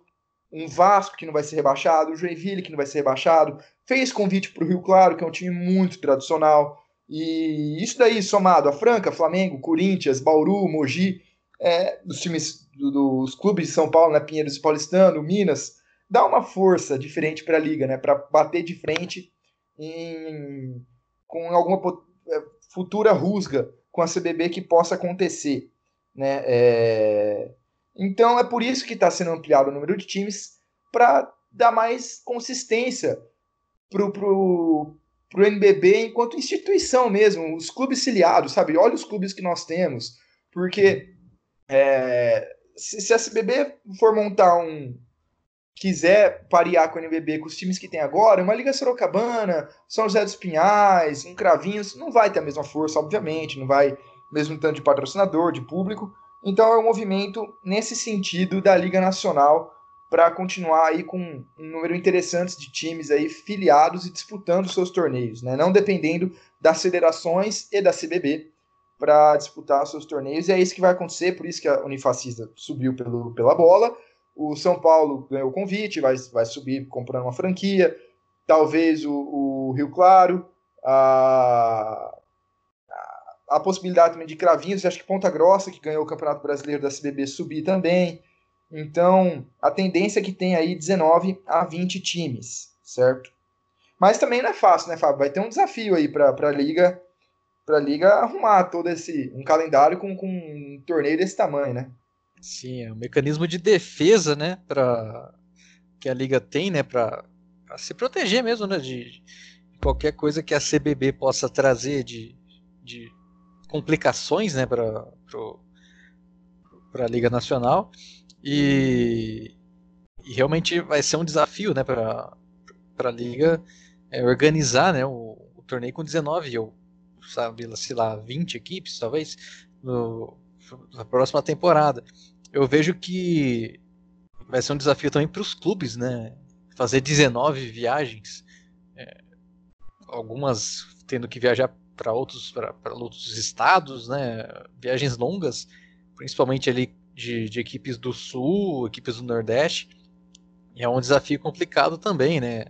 Speaker 1: um Vasco que não vai ser rebaixado, um Joinville que não vai ser rebaixado, fez convite para o Rio Claro, que é um time muito tradicional, e isso daí somado a Franca, Flamengo, Corinthians, Bauru, Mogi, é, dos times do, dos clubes de São Paulo, né, Pinheiros e Paulistano, Minas, dá uma força diferente para a liga, né, para bater de frente em, com alguma é, futura rusga com a CBB que possa acontecer. Né? É... Então é por isso que está sendo ampliado o número de times para dar mais consistência pro, pro, pro NBB enquanto instituição mesmo, os clubes filiados, sabe? Olha os clubes que nós temos, porque é, se, se a CBB for montar um, quiser parear com o NBB com os times que tem agora, uma Liga Sorocabana, São José dos Pinhais, um Cravinhos, não vai ter a mesma força, obviamente, não vai mesmo tanto de patrocinador, de público. Então é um movimento nesse sentido da Liga Nacional para continuar aí com um número interessante de times aí filiados e disputando seus torneios, né? Não dependendo das federações e da CBB para disputar seus torneios. E é isso que vai acontecer, por isso que a Unifacista subiu pelo, pela bola. O São Paulo ganhou o convite, vai, vai subir comprando uma franquia. Talvez o, o Rio Claro, a, a possibilidade também de Cravinhos, acho que Ponta Grossa, que ganhou o Campeonato Brasileiro da CBB, subir também. Então, a tendência é que tem aí 19 a 20 times, certo? Mas também não é fácil, né, Fábio? Vai ter um desafio aí para a Liga para Liga arrumar todo esse um calendário com, com um torneio desse tamanho, né?
Speaker 2: Sim, é um mecanismo de defesa, né, para que a Liga tem, né, para se proteger mesmo, né, de, de qualquer coisa que a CBB possa trazer de, de complicações né, para a Liga Nacional e, e, realmente vai ser um desafio né, para a Liga é, organizar né, o, o, torneio com 19 ou sabe, sei lá, 20 equipes talvez no, na próxima temporada. Eu vejo que vai ser um desafio também para os clubes, né? Fazer 19 viagens, é, algumas tendo que viajar para outros, outros estados, né? Viagens longas, principalmente ali de, de, equipes do sul, equipes do nordeste. E é um desafio complicado também, né?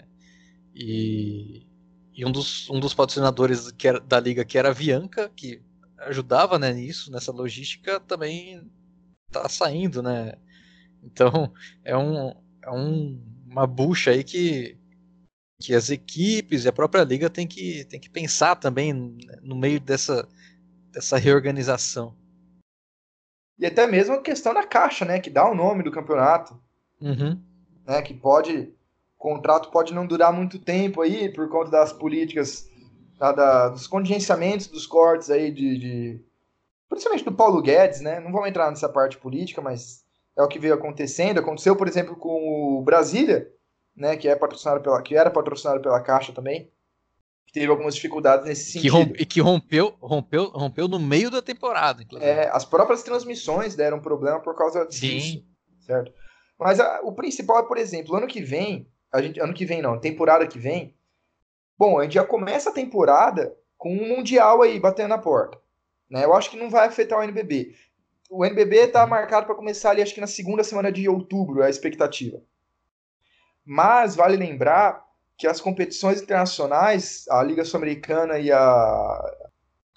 Speaker 2: E, e um, dos, um dos patrocinadores que era, da liga, que era a Bianca, que ajudava né, nisso, nessa logística, também está saindo, né? Então é, um, é um, uma bucha aí que que as equipes e a própria liga tem que, tem que pensar também no meio dessa, dessa reorganização.
Speaker 1: E até mesmo a questão da caixa, né? Que dá o nome do campeonato.
Speaker 2: Uhum.
Speaker 1: Né, que pode. O contrato pode não durar muito tempo aí, por conta das políticas, da, da, dos contingenciamentos dos cortes aí de, de, Principalmente do Paulo Guedes, né? Não vamos entrar nessa parte política, mas é o que veio acontecendo. Aconteceu, por exemplo, com o Brasília, né, que é patrocinado pela, que era patrocinado pela Caixa também, que teve algumas dificuldades nesse sentido.
Speaker 2: Que rompe, e que rompeu, rompeu, rompeu no meio da temporada,
Speaker 1: inclusive. É, as próprias transmissões deram problema por causa
Speaker 2: Sim. disso,
Speaker 1: certo? Mas a, o principal é, por exemplo, ano que vem, a gente, ano que vem não, temporada que vem, bom, a gente já começa a temporada com um Mundial aí batendo na porta. Né? Eu acho que não vai afetar o NBB. O NBB está marcado para começar ali, acho que na segunda semana de outubro, é a expectativa. Mas vale lembrar que as competições internacionais, a Liga Sul-Americana e a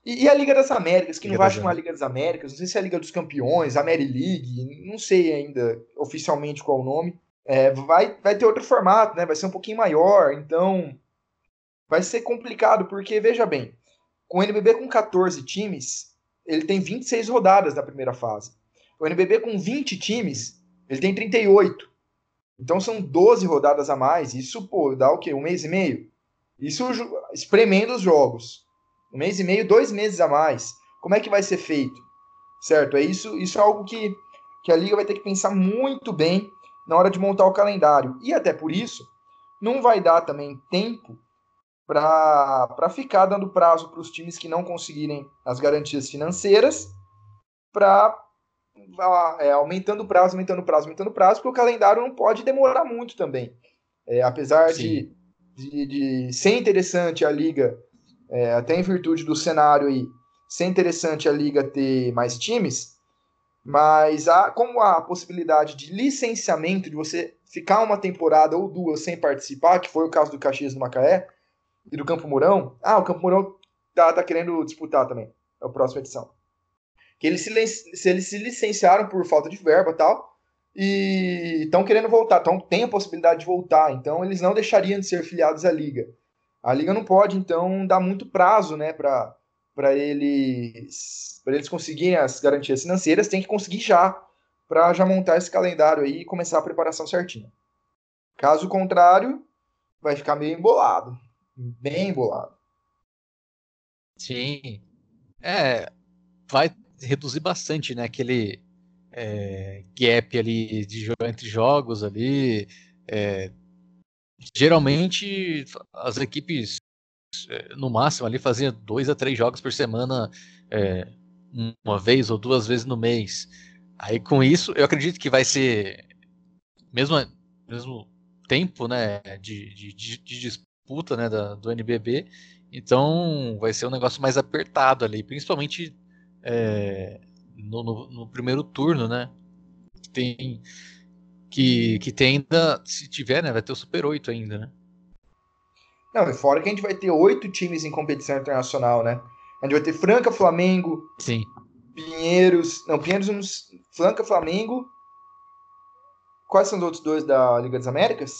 Speaker 1: e, a Liga das Américas, que Liga não vai chamar Liga das Américas, não sei se é a Liga dos Campeões, a Mary League, não sei ainda oficialmente qual o nome. É, vai, vai ter outro formato, né? Vai ser um pouquinho maior, então vai ser complicado, porque veja bem, com o NBB com 14 times, ele tem 26 rodadas na primeira fase. O NBB com 20 times, ele tem 38. Então são 12 rodadas a mais. Isso, pô, dá o quê? Um mês e meio? Isso espremendo os jogos. Um mês e meio, dois meses a mais. Como é que vai ser feito? Certo? É isso, isso é algo que, que a Liga vai ter que pensar muito bem na hora de montar o calendário. E até por isso, não vai dar também tempo para ficar dando prazo para os times que não conseguirem as garantias financeiras para é, aumentando o prazo, aumentando o prazo, aumentando o prazo, porque o calendário não pode demorar muito também. É, apesar de, de, de, ser interessante a liga, é, até em virtude do cenário aí, ser interessante a liga ter mais times, mas há, como há a possibilidade de licenciamento, de você ficar uma temporada ou duas sem participar, que foi o caso do Caxias do Macaé, e do Campo Mourão. Ah, o Campo Mourão tá, tá querendo disputar também. É a próxima edição. Que eles se, se eles se licenciaram por falta de verba tal. E estão querendo voltar. Então tem a possibilidade de voltar. Então eles não deixariam de ser filiados à Liga. A Liga não pode, então, dar muito prazo, né, para para eles para eles conseguirem as garantias financeiras, tem que conseguir já para já montar esse calendário aí e começar a preparação certinha. Caso contrário, vai ficar meio embolado bem bolado.
Speaker 2: Sim. É, vai reduzir bastante, né? Aquele é, gap ali de entre jogos ali. É, geralmente as equipes é, no máximo ali faziam dois a três jogos por semana, é, uma vez ou duas vezes no mês. Aí com isso, eu acredito que vai ser mesmo mesmo tempo, né, de, de, de, disputa né, da, do NBB, então vai ser um negócio mais apertado ali, principalmente é, no, no, no, primeiro turno, né? Tem que, que tem ainda, se tiver, né, vai ter o Super 8 ainda, né?
Speaker 1: Não, e fora que a gente vai ter oito times em competição internacional, né? A gente vai ter Franca, Flamengo,
Speaker 2: Sim.
Speaker 1: Pinheiros, não, Pinheiros, uns, Franca, Flamengo. Quais são os outros dois da Liga das Américas?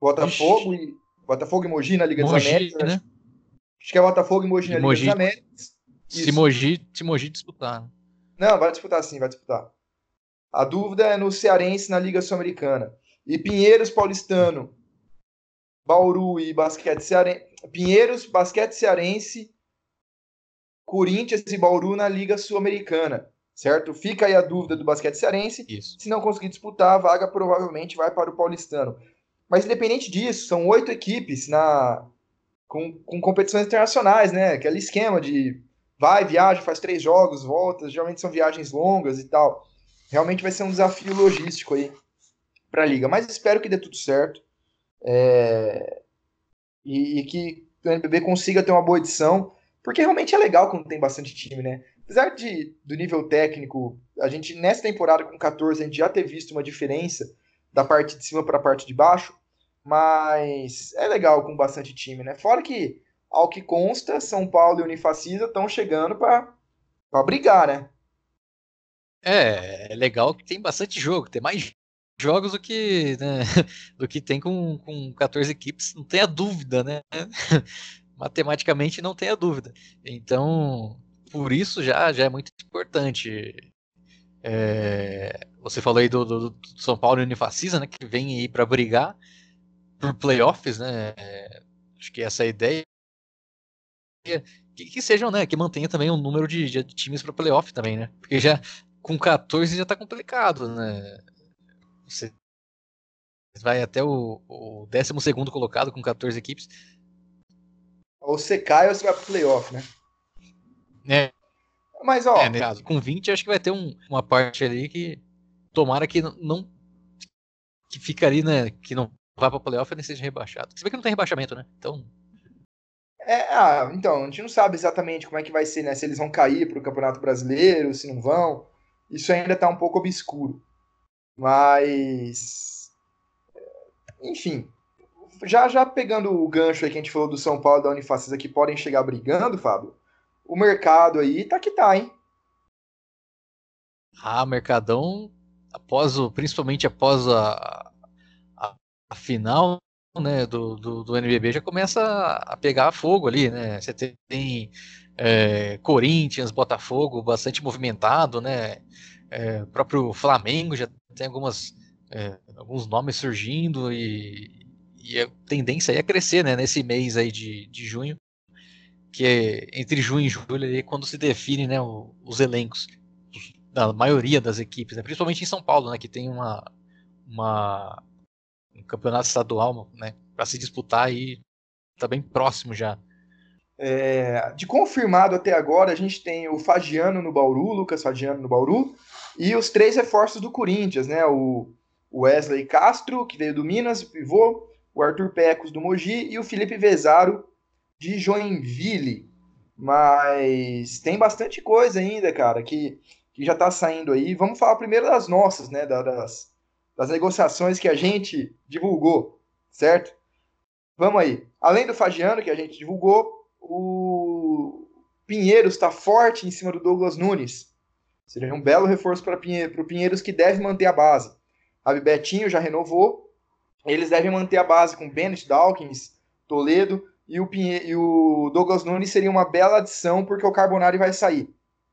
Speaker 1: Botafogo Ixi. e Botafogo e Mogi na Liga Mogi, dos Américas. Né? Acho que é Botafogo e Mogi na Liga Mogi, dos Américas.
Speaker 2: Isso. Se Mogi, se Mogi disputar. Né?
Speaker 1: Não, vai disputar sim, vai disputar. A dúvida é no Cearense na Liga Sul-Americana. E Pinheiros Paulistano, Bauru e Basquete Cearense. Pinheiros, Basquete Cearense, Corinthians e Bauru na Liga Sul-Americana. Certo? Fica aí a dúvida do basquete cearense.
Speaker 2: Isso.
Speaker 1: Se não conseguir disputar, a vaga provavelmente vai para o paulistano. Mas independente disso, são oito equipes na com, com competições internacionais, né? Aquele esquema de vai, viaja, faz três jogos, volta, geralmente são viagens longas e tal. Realmente vai ser um desafio logístico aí para a liga, mas espero que dê tudo certo é... e, e, que o NBB consiga ter uma boa edição, porque realmente é legal quando tem bastante time, né? Apesar de, do nível técnico, a gente nessa temporada com 14 a gente já ter visto uma diferença da parte de cima para a parte de baixo, mas é legal com bastante time, né? Fora que, ao que consta, São Paulo e Unifacisa estão chegando para brigar, né?
Speaker 2: É, é legal que tem bastante jogo, tem mais jogos do que, né, do que tem com, com 14 equipes, não tenha dúvida, né? Matematicamente não tenha dúvida. Então, por isso já, já é muito importante. É, você falou aí do, do, do São Paulo e Unifacisa, né? Que vem aí para brigar por playoffs, né? É, acho que essa é a ideia. Que, que sejam, né? Que mantenha também um número de, de times para playoff também, né? Porque já com 14 já tá complicado, né? Você vai até o, o 12 colocado com 14 equipes.
Speaker 1: Ou você cai ou você vai pro playoff, né?
Speaker 2: É.
Speaker 1: Mas, ó.
Speaker 2: É, caso, com 20, acho que vai ter um, uma parte ali que tomara que não. que fica ali, né? Que não vá para playoff e nem seja rebaixado. Você vê que não tem rebaixamento, né? Então.
Speaker 1: É, ah, então, a gente não sabe exatamente como é que vai ser, né? Se eles vão cair para o Campeonato Brasileiro, se não vão. Isso ainda está um pouco obscuro. Mas. Enfim. Já, já pegando o gancho aí que a gente falou do São Paulo da Unifacisa que podem chegar brigando, Fábio, o mercado aí tá que tá, hein?
Speaker 2: Ah, Mercadão, após o, principalmente após a, a, a final, né, do, do, do, NBB já começa a pegar fogo ali, né? Você tem é, Corinthians, Botafogo bastante movimentado, né? É, próprio Flamengo já tem algumas, é, alguns nomes surgindo e, e, a tendência é crescer, né? Nesse mês aí de, de junho, que é entre junho e julho é quando se define, né? os elencos da maioria das equipes, né? principalmente em São Paulo, né? Que tem uma, uma um campeonato estadual, né, para se disputar e tá bem próximo já.
Speaker 1: É, de confirmado até agora, a gente tem o Fagiano no Bauru, Lucas Fagiano no Bauru, e os três reforços do Corinthians, né? O Wesley Castro, que veio do Minas, pivô, o Arthur Pecos do Mogi e o Felipe Vezaro de Joinville. Mas tem bastante coisa ainda, cara, que, que já tá saindo aí. Vamos falar primeiro das nossas, né? Das, das negociações que a gente divulgou, certo? Vamos aí. Além do Fagiano, que a gente divulgou, o Pinheiros está forte em cima do Douglas Nunes. Seria um belo reforço para o Pinheiros, que deve manter a base. A Betinho já renovou. Eles devem manter a base com Bennett, Dawkins, Toledo. E o, e o Douglas Nunes seria uma bela adição, porque o Carbonari vai sair.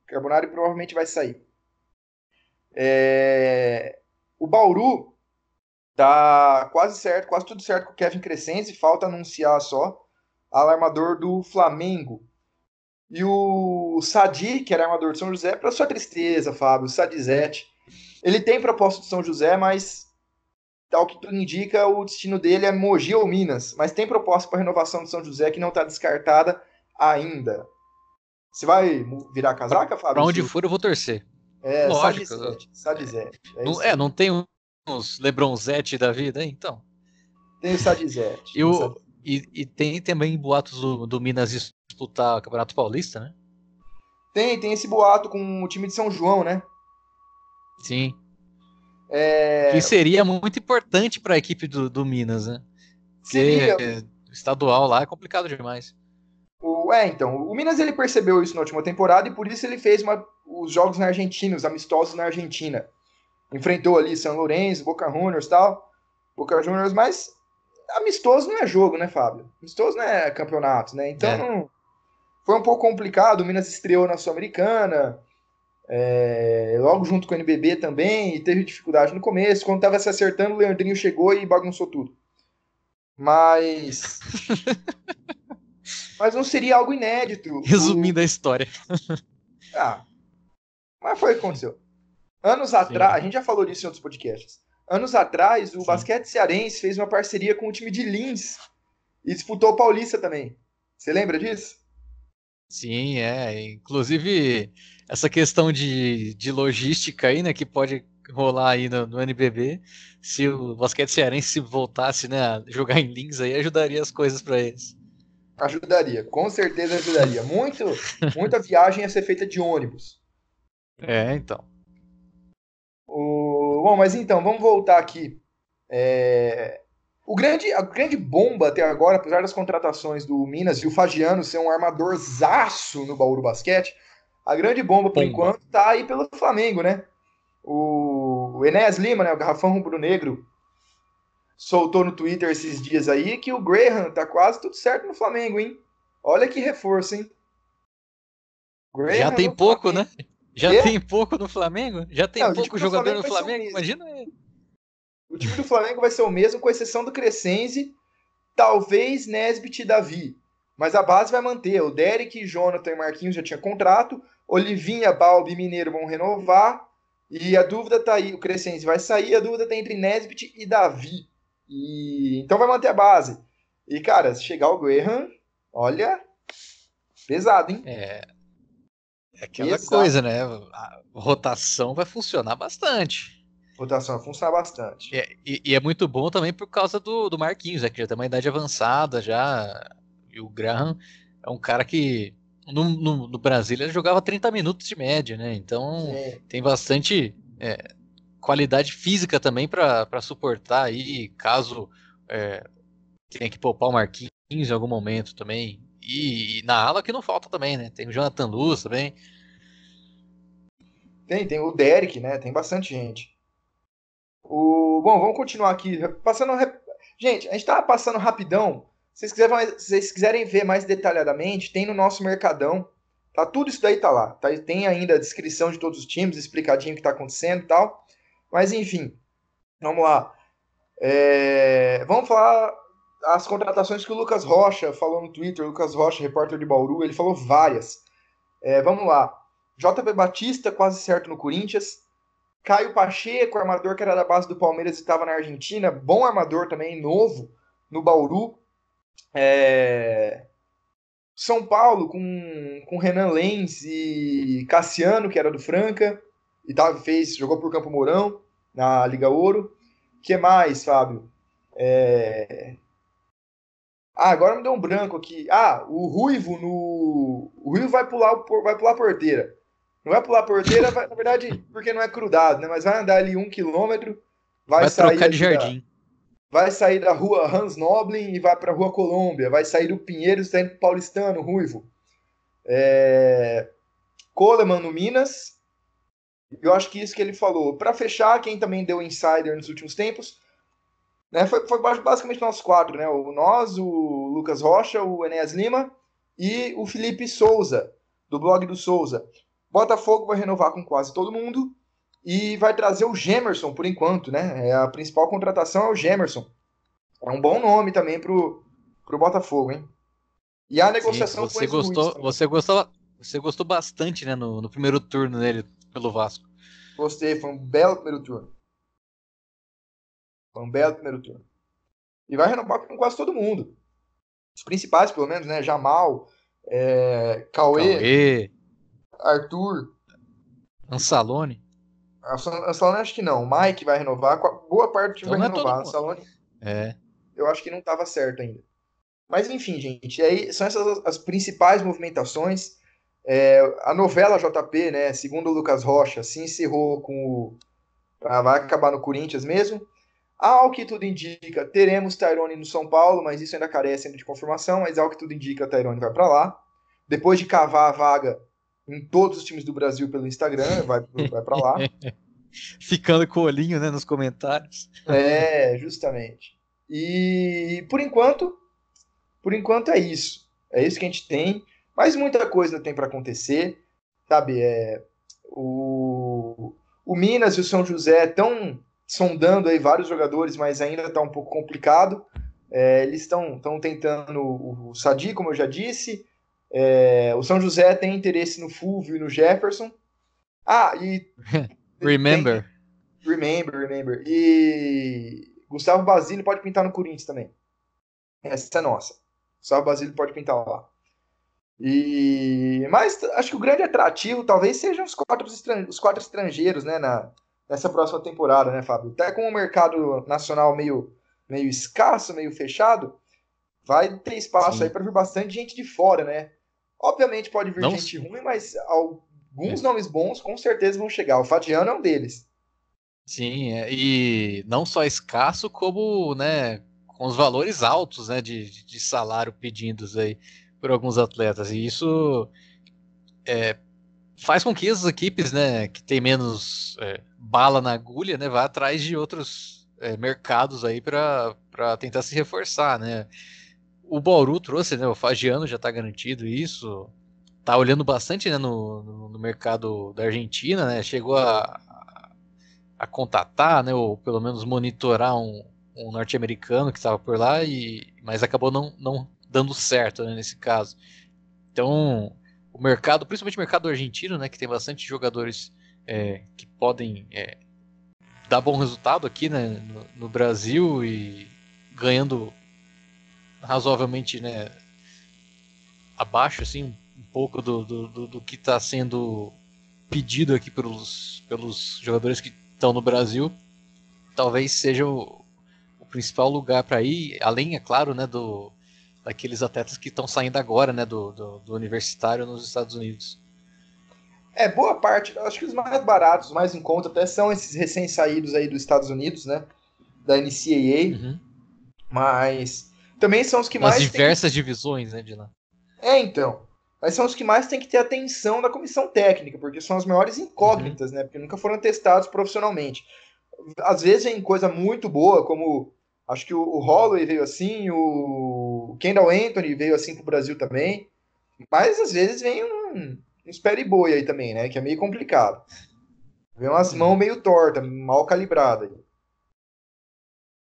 Speaker 1: O Carbonari provavelmente vai sair. É... O Bauru tá quase certo, quase tudo certo com o Kevin Crescenzi, falta anunciar só alarmador do Flamengo. E o Sadi, que era armador de São José, para sua tristeza, Fábio, o Sadizete. Ele tem proposta de São José, mas tal que tudo indica, o destino dele é Mogi ou Minas. Mas tem proposta para renovação de São José que não está descartada ainda. Você vai virar casaca, Fábio?
Speaker 2: Para onde for, eu vou torcer.
Speaker 1: É, Lógico.
Speaker 2: É, não, é, não tem uns Lebronzete da vida, então.
Speaker 1: Tem o Sadizete.
Speaker 2: E, o, e, e, tem também boatos do, do Minas disputar o Campeonato Paulista, né?
Speaker 1: Tem, tem esse boato com o time de São João, né?
Speaker 2: Sim. É... Que seria muito importante para a equipe do, do Minas, né? Seria. Porque estadual lá é complicado demais.
Speaker 1: O, é, então, o Minas ele percebeu isso na última temporada e por isso ele fez uma, os jogos na Argentina, os amistosos na Argentina. Enfrentou ali São Lourenço, Boca Juniors e tal. Boca Juniors, mas amistoso não é jogo, né, Fábio? Amistoso não é campeonato, né? Então é. Foi um pouco complicado. O Minas estreou na Sul-Americana, é, logo junto com o NBB também, e teve dificuldade no começo. Quando estava se acertando, o Leandrinho chegou e bagunçou tudo. Mas. mas não seria algo inédito.
Speaker 2: Resumindo o... a história.
Speaker 1: ah, mas foi o que aconteceu. Anos atrás, a gente já falou disso em outros podcasts. Anos atrás, o Sim. basquete cearense fez uma parceria com o time de Lins e disputou o Paulista também. Você lembra disso?
Speaker 2: Sim, é. Inclusive, essa questão de, de logística aí, né, que pode rolar aí no, no NBB, se o basquete cearense voltasse, né, a jogar em Lins aí, ajudaria as coisas para eles.
Speaker 1: Ajudaria, com certeza ajudaria. Muito, muita viagem a ser feita de ônibus.
Speaker 2: É, então.
Speaker 1: O... Bom, mas então, vamos voltar aqui. É... O grande, a grande bomba até agora, apesar das contratações do Minas e o Fagiano ser um armador zaço no Bauru Basquete, a grande bomba, por bomba. enquanto, tá aí pelo Flamengo, né? O, Enéas Lima, né, o garrafão rubro-negro, soltou no Twitter esses dias aí que o Graham tá quase tudo certo no Flamengo, hein? Olha que reforço, hein?
Speaker 2: Graham Já tem pouco, Flamengo. né? Já e? tem pouco no Flamengo? Já tem Não, pouco jogador no Flamengo? Imagina ele.
Speaker 1: O time do Flamengo vai ser o mesmo, com exceção do Crescenzi, talvez Nesbit e Davi. Mas a base vai manter. O Derek, Jonathan e Marquinhos já tinha contrato. Olivinha, Balbi e Mineiro vão renovar. E a dúvida tá aí. O Crescenzi vai sair. A dúvida tá entre Nesbit e Davi. E... Então vai manter a base. E, cara, se chegar o Graham, olha. Pesado, hein?
Speaker 2: É. É aquela Exato. coisa, né? A rotação vai funcionar bastante.
Speaker 1: Rotação vai funcionar bastante.
Speaker 2: E, e, e, é muito bom também por causa do, do Marquinhos, né? Que já tem uma idade avançada já. E o Graham é um cara que no, no, no Brasil ele jogava 30 minutos de média, né? Então Sim. tem bastante é, qualidade física também para suportar aí, caso é, tenha que poupar o Marquinhos em algum momento também. E, na ala que não falta também, né? Tem o Jonathan Luz também.
Speaker 1: Tem, tem o Derek, né? Tem bastante gente. O... Bom, vamos continuar aqui. Passando. Gente, a gente tá passando rapidão. Se vocês, quiserem, se vocês quiserem ver mais detalhadamente, tem no nosso Mercadão. Tá, tudo isso daí tá lá. Tá? Tem ainda a descrição de todos os times, explicadinho o que tá acontecendo e tal. Mas enfim, vamos lá. É... Vamos falar as contratações que o Lucas Rocha falou no Twitter. Lucas Rocha, repórter de Bauru, ele falou várias. É, vamos lá. JP Batista, quase certo no Corinthians. Caio Pacheco, armador que era da base do Palmeiras e estava na Argentina. Bom armador também, novo, no Bauru. É... São Paulo com, com Renan Lenz e Cassiano, que era do Franca. E tava, fez, jogou por Campo Mourão, na Liga Ouro. que mais, Fábio? É... Ah, agora me deu um branco aqui. Ah, o Ruivo no. O Ruivo vai pular, vai pular a porteira. Não vai pular a porteira, vai, na verdade, porque não é crudado, né? Mas vai andar ali um quilômetro, vai, vai sair.
Speaker 2: Trocar de jardim.
Speaker 1: Da, vai sair da rua Hans Noblin e vai para a rua Colômbia. Vai sair do Pinheiros, está indo pro Paulistano, Ruivo. É... Coleman no Minas. Eu acho que isso que ele falou. Para fechar, quem também deu insider nos últimos tempos, né, foi, foi basicamente nós quatro, né? O nós, o Lucas Rocha, o Enéas Lima e o Felipe Souza, do blog do Souza. Botafogo vai renovar com quase todo mundo e vai trazer o Gemerson por enquanto, né? É a principal contratação é o Gemerson. É um bom nome também pro, pro Botafogo, hein? E a negociação
Speaker 2: Sim, você gostou, você gostou, você gostou bastante, né, no, no primeiro turno dele pelo Vasco.
Speaker 1: Gostei, foi um belo primeiro turno. Foi um belo primeiro turno. E vai renovar com quase todo mundo. Os principais, pelo menos, né? Jamal, é, Cauê, Cauê, Arthur.
Speaker 2: Ansalone.
Speaker 1: Ansalone acho que não. Mike vai renovar. Boa parte então vai é renovar. Ansalone.
Speaker 2: É.
Speaker 1: Eu acho que não estava certo ainda. Mas enfim, gente, aí são essas as principais movimentações. É, a novela JP, né, segundo o Lucas Rocha, se encerrou com o. Ah, vai acabar no Corinthians mesmo. Ao que tudo indica, teremos Tyrone no São Paulo, mas isso ainda carece de confirmação. Mas ao que tudo indica, Tyrone vai para lá. Depois de cavar a vaga em todos os times do Brasil pelo Instagram, vai, vai para lá.
Speaker 2: Ficando com o olhinho né, nos comentários.
Speaker 1: É, justamente. E por enquanto, por enquanto é isso. É isso que a gente tem. Mas muita coisa tem para acontecer. Sabe, é, o, o Minas e o São José estão sondando aí vários jogadores, mas ainda está um pouco complicado. É, eles estão tentando o, o Sadi, como eu já disse. É, o São José tem interesse no Fulvio e no Jefferson. Ah, e.
Speaker 2: remember.
Speaker 1: Tem, remember, remember. E Gustavo Basílio pode pintar no Corinthians também. Essa é nossa. Gustavo Basílio pode pintar lá. E mas acho que o grande atrativo talvez sejam os quatro, os quatro estrangeiros, né, na, nessa próxima temporada, né, Fábio? Até com o mercado nacional meio, meio escasso, meio fechado, vai ter espaço Sim. aí para vir bastante gente de fora, né? Obviamente pode vir Não... gente ruim, mas alguns é. nomes bons com certeza vão chegar. O Fadiano é um deles.
Speaker 2: Sim, é, e não só escasso, como né, com os valores altos né, de, de salário pedidos aí por alguns atletas. E isso é, faz com que as equipes né, que tem menos é, bala na agulha, né, vá atrás de outros é, mercados aí para tentar se reforçar, né? O Bauru trouxe, né? O Fagiano já está garantido isso. Tá olhando bastante né, no, no, no, mercado da Argentina, né? Chegou a, a contatar, né? Ou pelo menos monitorar um, um norte-americano que estava por lá, e, mas acabou não, não dando certo né, nesse caso. Então, o mercado, principalmente o mercado argentino, né? Que tem bastante jogadores é, que podem é, dar bom resultado aqui né, no, no, Brasil e ganhando razoavelmente né, abaixo assim um pouco do, do, do, do que está sendo pedido aqui pelos, pelos jogadores que estão no Brasil talvez seja o, o principal lugar para ir além é claro né do daqueles atletas que estão saindo agora, né, do, do, do, universitário nos Estados Unidos.
Speaker 1: É, boa parte, acho que os mais baratos, mais em conta até são esses recém-saídos aí dos Estados Unidos, né, da NCAA, uhum. mas também são os que
Speaker 2: Nas
Speaker 1: mais...
Speaker 2: diversas tem... divisões, né, de lá.
Speaker 1: É, então, mas são os que mais têm que ter atenção da comissão técnica, porque são as maiores incógnitas, uhum. né? Porque nunca foram testados profissionalmente. Às vezes vem coisa muito boa, como acho que o, Holloway veio assim, o Kendall Anthony veio assim pro Brasil também. Mas às vezes vem um, espere boi aí também, né? Que é meio complicado. Vem umas mãos meio tortas, mal calibradas.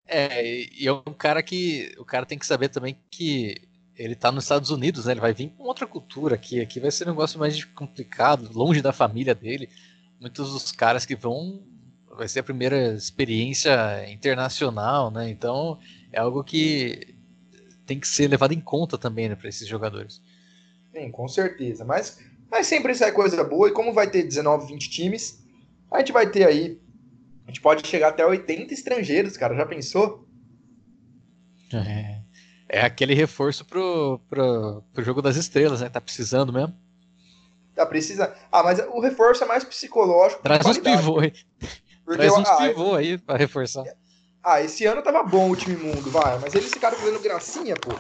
Speaker 2: É, e é um cara que. O cara tem que saber também que ele tá nos Estados Unidos, né? Ele vai vir com outra cultura aqui. Aqui vai ser um negócio mais complicado, longe da família dele. Muitos dos caras que vão. Vai ser a primeira experiência internacional, né? Então é algo que tem que ser levado em conta também, né, para esses jogadores.
Speaker 1: Sim, com certeza. Mas, mas sempre sai coisa boa. E como vai ter 19, 20 times, a gente vai ter aí. A gente pode chegar até 80 estrangeiros, cara. Já pensou?
Speaker 2: É. É aquele reforço pro, pro, pro jogo das estrelas, né? Tá precisando mesmo.
Speaker 1: Tá precisando. Ah, mas o reforço é mais psicológico.
Speaker 2: Traz uns pivô aí. Traz uns ah, pivô aí pra reforçar.
Speaker 1: Ah, esse ano tava bom o time mundo, vai. Mas eles ficaram fazendo gracinha, pô.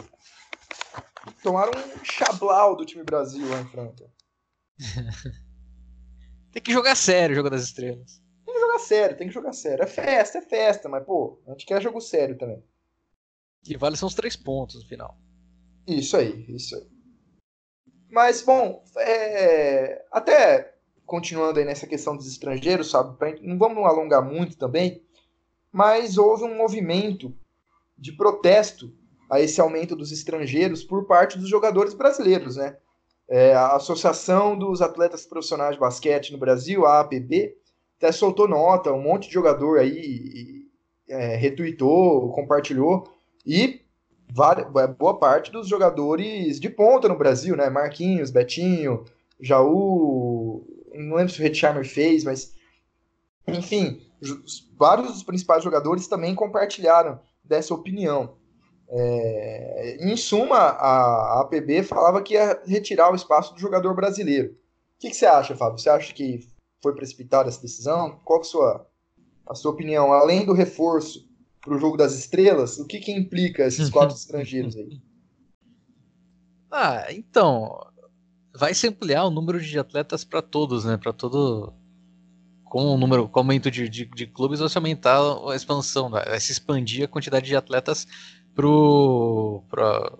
Speaker 1: Tomaram um chablau do time Brasil lá em Franca.
Speaker 2: tem que jogar sério o jogo das estrelas.
Speaker 1: Tem que jogar sério, tem que jogar sério. É festa, é festa, mas, pô, a gente quer jogo sério também.
Speaker 2: Que vale são os três pontos no final.
Speaker 1: Isso aí, isso aí. Mas, bom, é... até continuando aí nessa questão dos estrangeiros, sabe? Não vamos alongar muito também, mas houve um movimento de protesto a esse aumento dos estrangeiros por parte dos jogadores brasileiros, né? É, a Associação dos Atletas Profissionais de Basquete no Brasil, a APB, até soltou nota, um monte de jogador aí é, retuitou, compartilhou, e é, boa parte dos jogadores de ponta no Brasil, né? Marquinhos, Betinho, Jaú, não lembro se o Redsheimer fez, mas enfim, vários dos principais jogadores também compartilharam dessa opinião. É, em suma, a, a APB falava que ia retirar o espaço do jogador brasileiro. O que, que você acha, Fábio? Você acha que foi precipitada essa decisão? Qual é a sua, a sua opinião? Além do reforço para o jogo das estrelas, o que, que implica esses quatro estrangeiros aí?
Speaker 2: Ah, então vai se ampliar o número de atletas para todos, né? Para todo com o número, com o aumento de, de, de, clubes, vai se aumentar a expansão, vai se expandir a quantidade de atletas pro para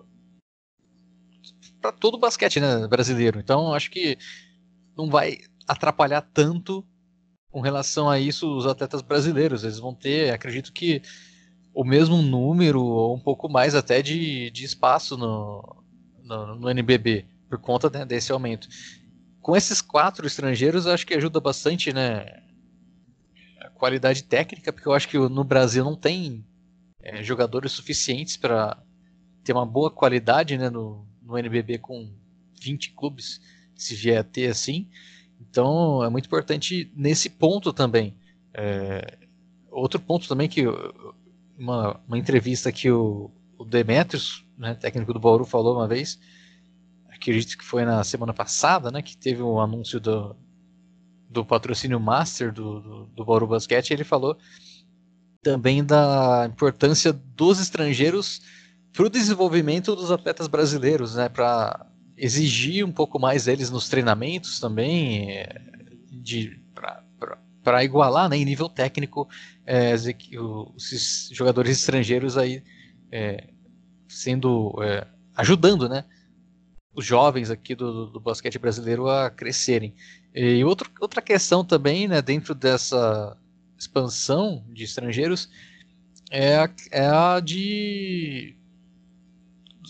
Speaker 2: todo o basquete né, brasileiro. Então acho que não vai atrapalhar tanto com relação a isso os atletas brasileiros. Eles vão ter, acredito que o mesmo número, ou um pouco mais até, de, de espaço no, no, no NBB, por conta né, desse aumento. Com esses quatro estrangeiros, acho que ajuda bastante né, a qualidade técnica, porque eu acho que no Brasil não tem é, jogadores suficientes para ter uma boa qualidade né, no, no NBB com 20 clubes, se vier a ter assim. Então é muito importante nesse ponto também. É, outro ponto também que uma, uma entrevista que o, o Demetrius, né, técnico do Bauru, falou uma vez, acredito que foi na semana passada, né, que teve o um anúncio do, do patrocínio Master do, do, do Bauru Basquete, ele falou também da importância dos estrangeiros para o desenvolvimento dos atletas brasileiros, né, para exigir um pouco mais deles nos treinamentos também, é, de para igualar, né, em nível técnico, é, esses jogadores estrangeiros aí é, sendo é, ajudando, né, os jovens aqui do, do basquete brasileiro a crescerem. E outro, outra questão também, né, dentro dessa expansão de estrangeiros é a, é a de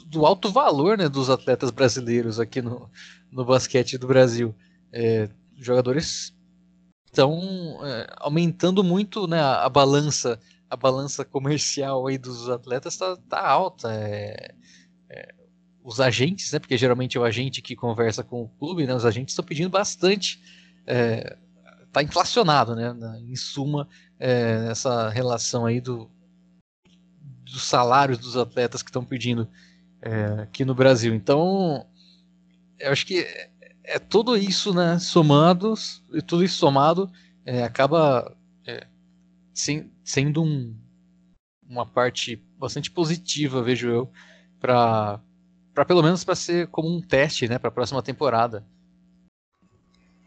Speaker 2: do alto valor né, dos atletas brasileiros aqui no, no basquete do Brasil. É, jogadores estão é, aumentando muito né, a, a, balança a balança comercial aí dos atletas está tá alta é, é, os agentes né porque geralmente é o agente que conversa com o clube né os agentes estão pedindo bastante está é, inflacionado né em suma é, essa relação aí do dos salários dos atletas que estão pedindo é, aqui no Brasil. Então, eu acho que é, é tudo isso, né, somados, e tudo isso somado, é, acaba sem, sendo um, uma parte bastante positiva, vejo eu, para pelo menos para ser como um teste, né, para a próxima temporada.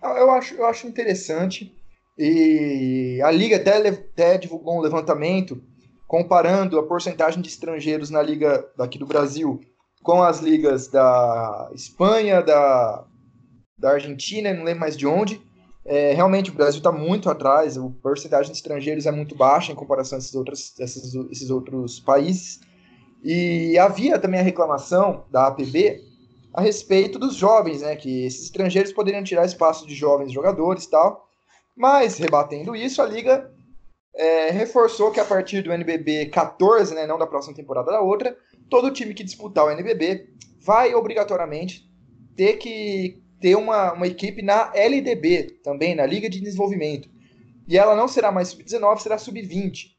Speaker 1: Eu acho, eu acho interessante. E a Liga até, até divulgou um levantamento comparando a porcentagem de estrangeiros na Liga daqui do Brasil com as ligas da Espanha, da, da Argentina, não lembro mais de onde. É, realmente o Brasil está muito atrás, a porcentagem de estrangeiros é muito baixa em comparação a esses outros, esses, esses outros países. E havia também a reclamação da APB a respeito dos jovens, né? Que esses estrangeiros poderiam tirar espaço de jovens jogadores e tal. Mas, rebatendo isso, a Liga é, reforçou que a partir do NBB 14, né, não da próxima temporada da outra, todo time que disputar o NBB vai obrigatoriamente ter que ter uma, uma equipe na LDB, também na Liga de Desenvolvimento. E ela não será mais sub-19, será sub-20.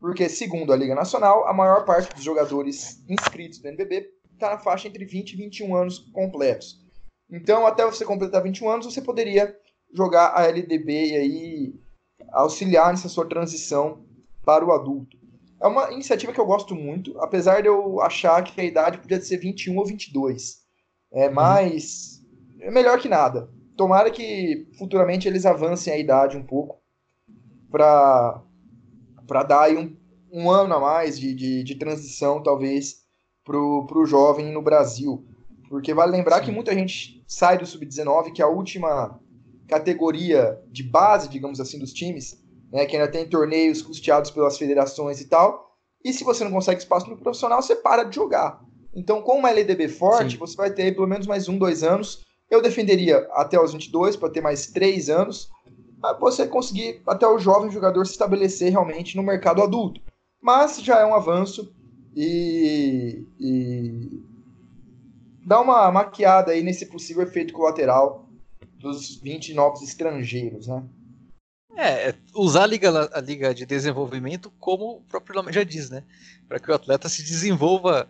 Speaker 1: Porque, segundo a Liga Nacional, a maior parte dos jogadores inscritos no NBB está na faixa entre 20 e 21 anos completos. Então, até você completar 21 anos, você poderia jogar a LDB e aí auxiliar nessa sua transição para o adulto. É uma iniciativa que eu gosto muito, apesar de eu achar que a idade podia ser 21 ou 22. É. Mas é melhor que nada. Tomara que futuramente eles avancem a idade um pouco para dar aí um, um ano a mais de, de, de transição, talvez, para o jovem no Brasil. Porque vale lembrar Sim. que muita gente sai do sub-19, que é a última categoria de base, digamos assim, dos times, né, que ainda tem torneios custeados pelas federações e tal. E se você não consegue espaço no profissional, você para de jogar. Então, com uma LDB forte, Sim. você vai ter pelo menos mais um, dois anos. Eu defenderia até os 22, para ter mais três anos, para você conseguir até o jovem jogador se estabelecer realmente no mercado adulto. Mas já é um avanço e, e dá uma maquiada aí nesse possível efeito colateral dos 20 novos estrangeiros, né?
Speaker 2: É, é, usar a liga, a liga de desenvolvimento como o próprio nome já diz, né? Para que o atleta se desenvolva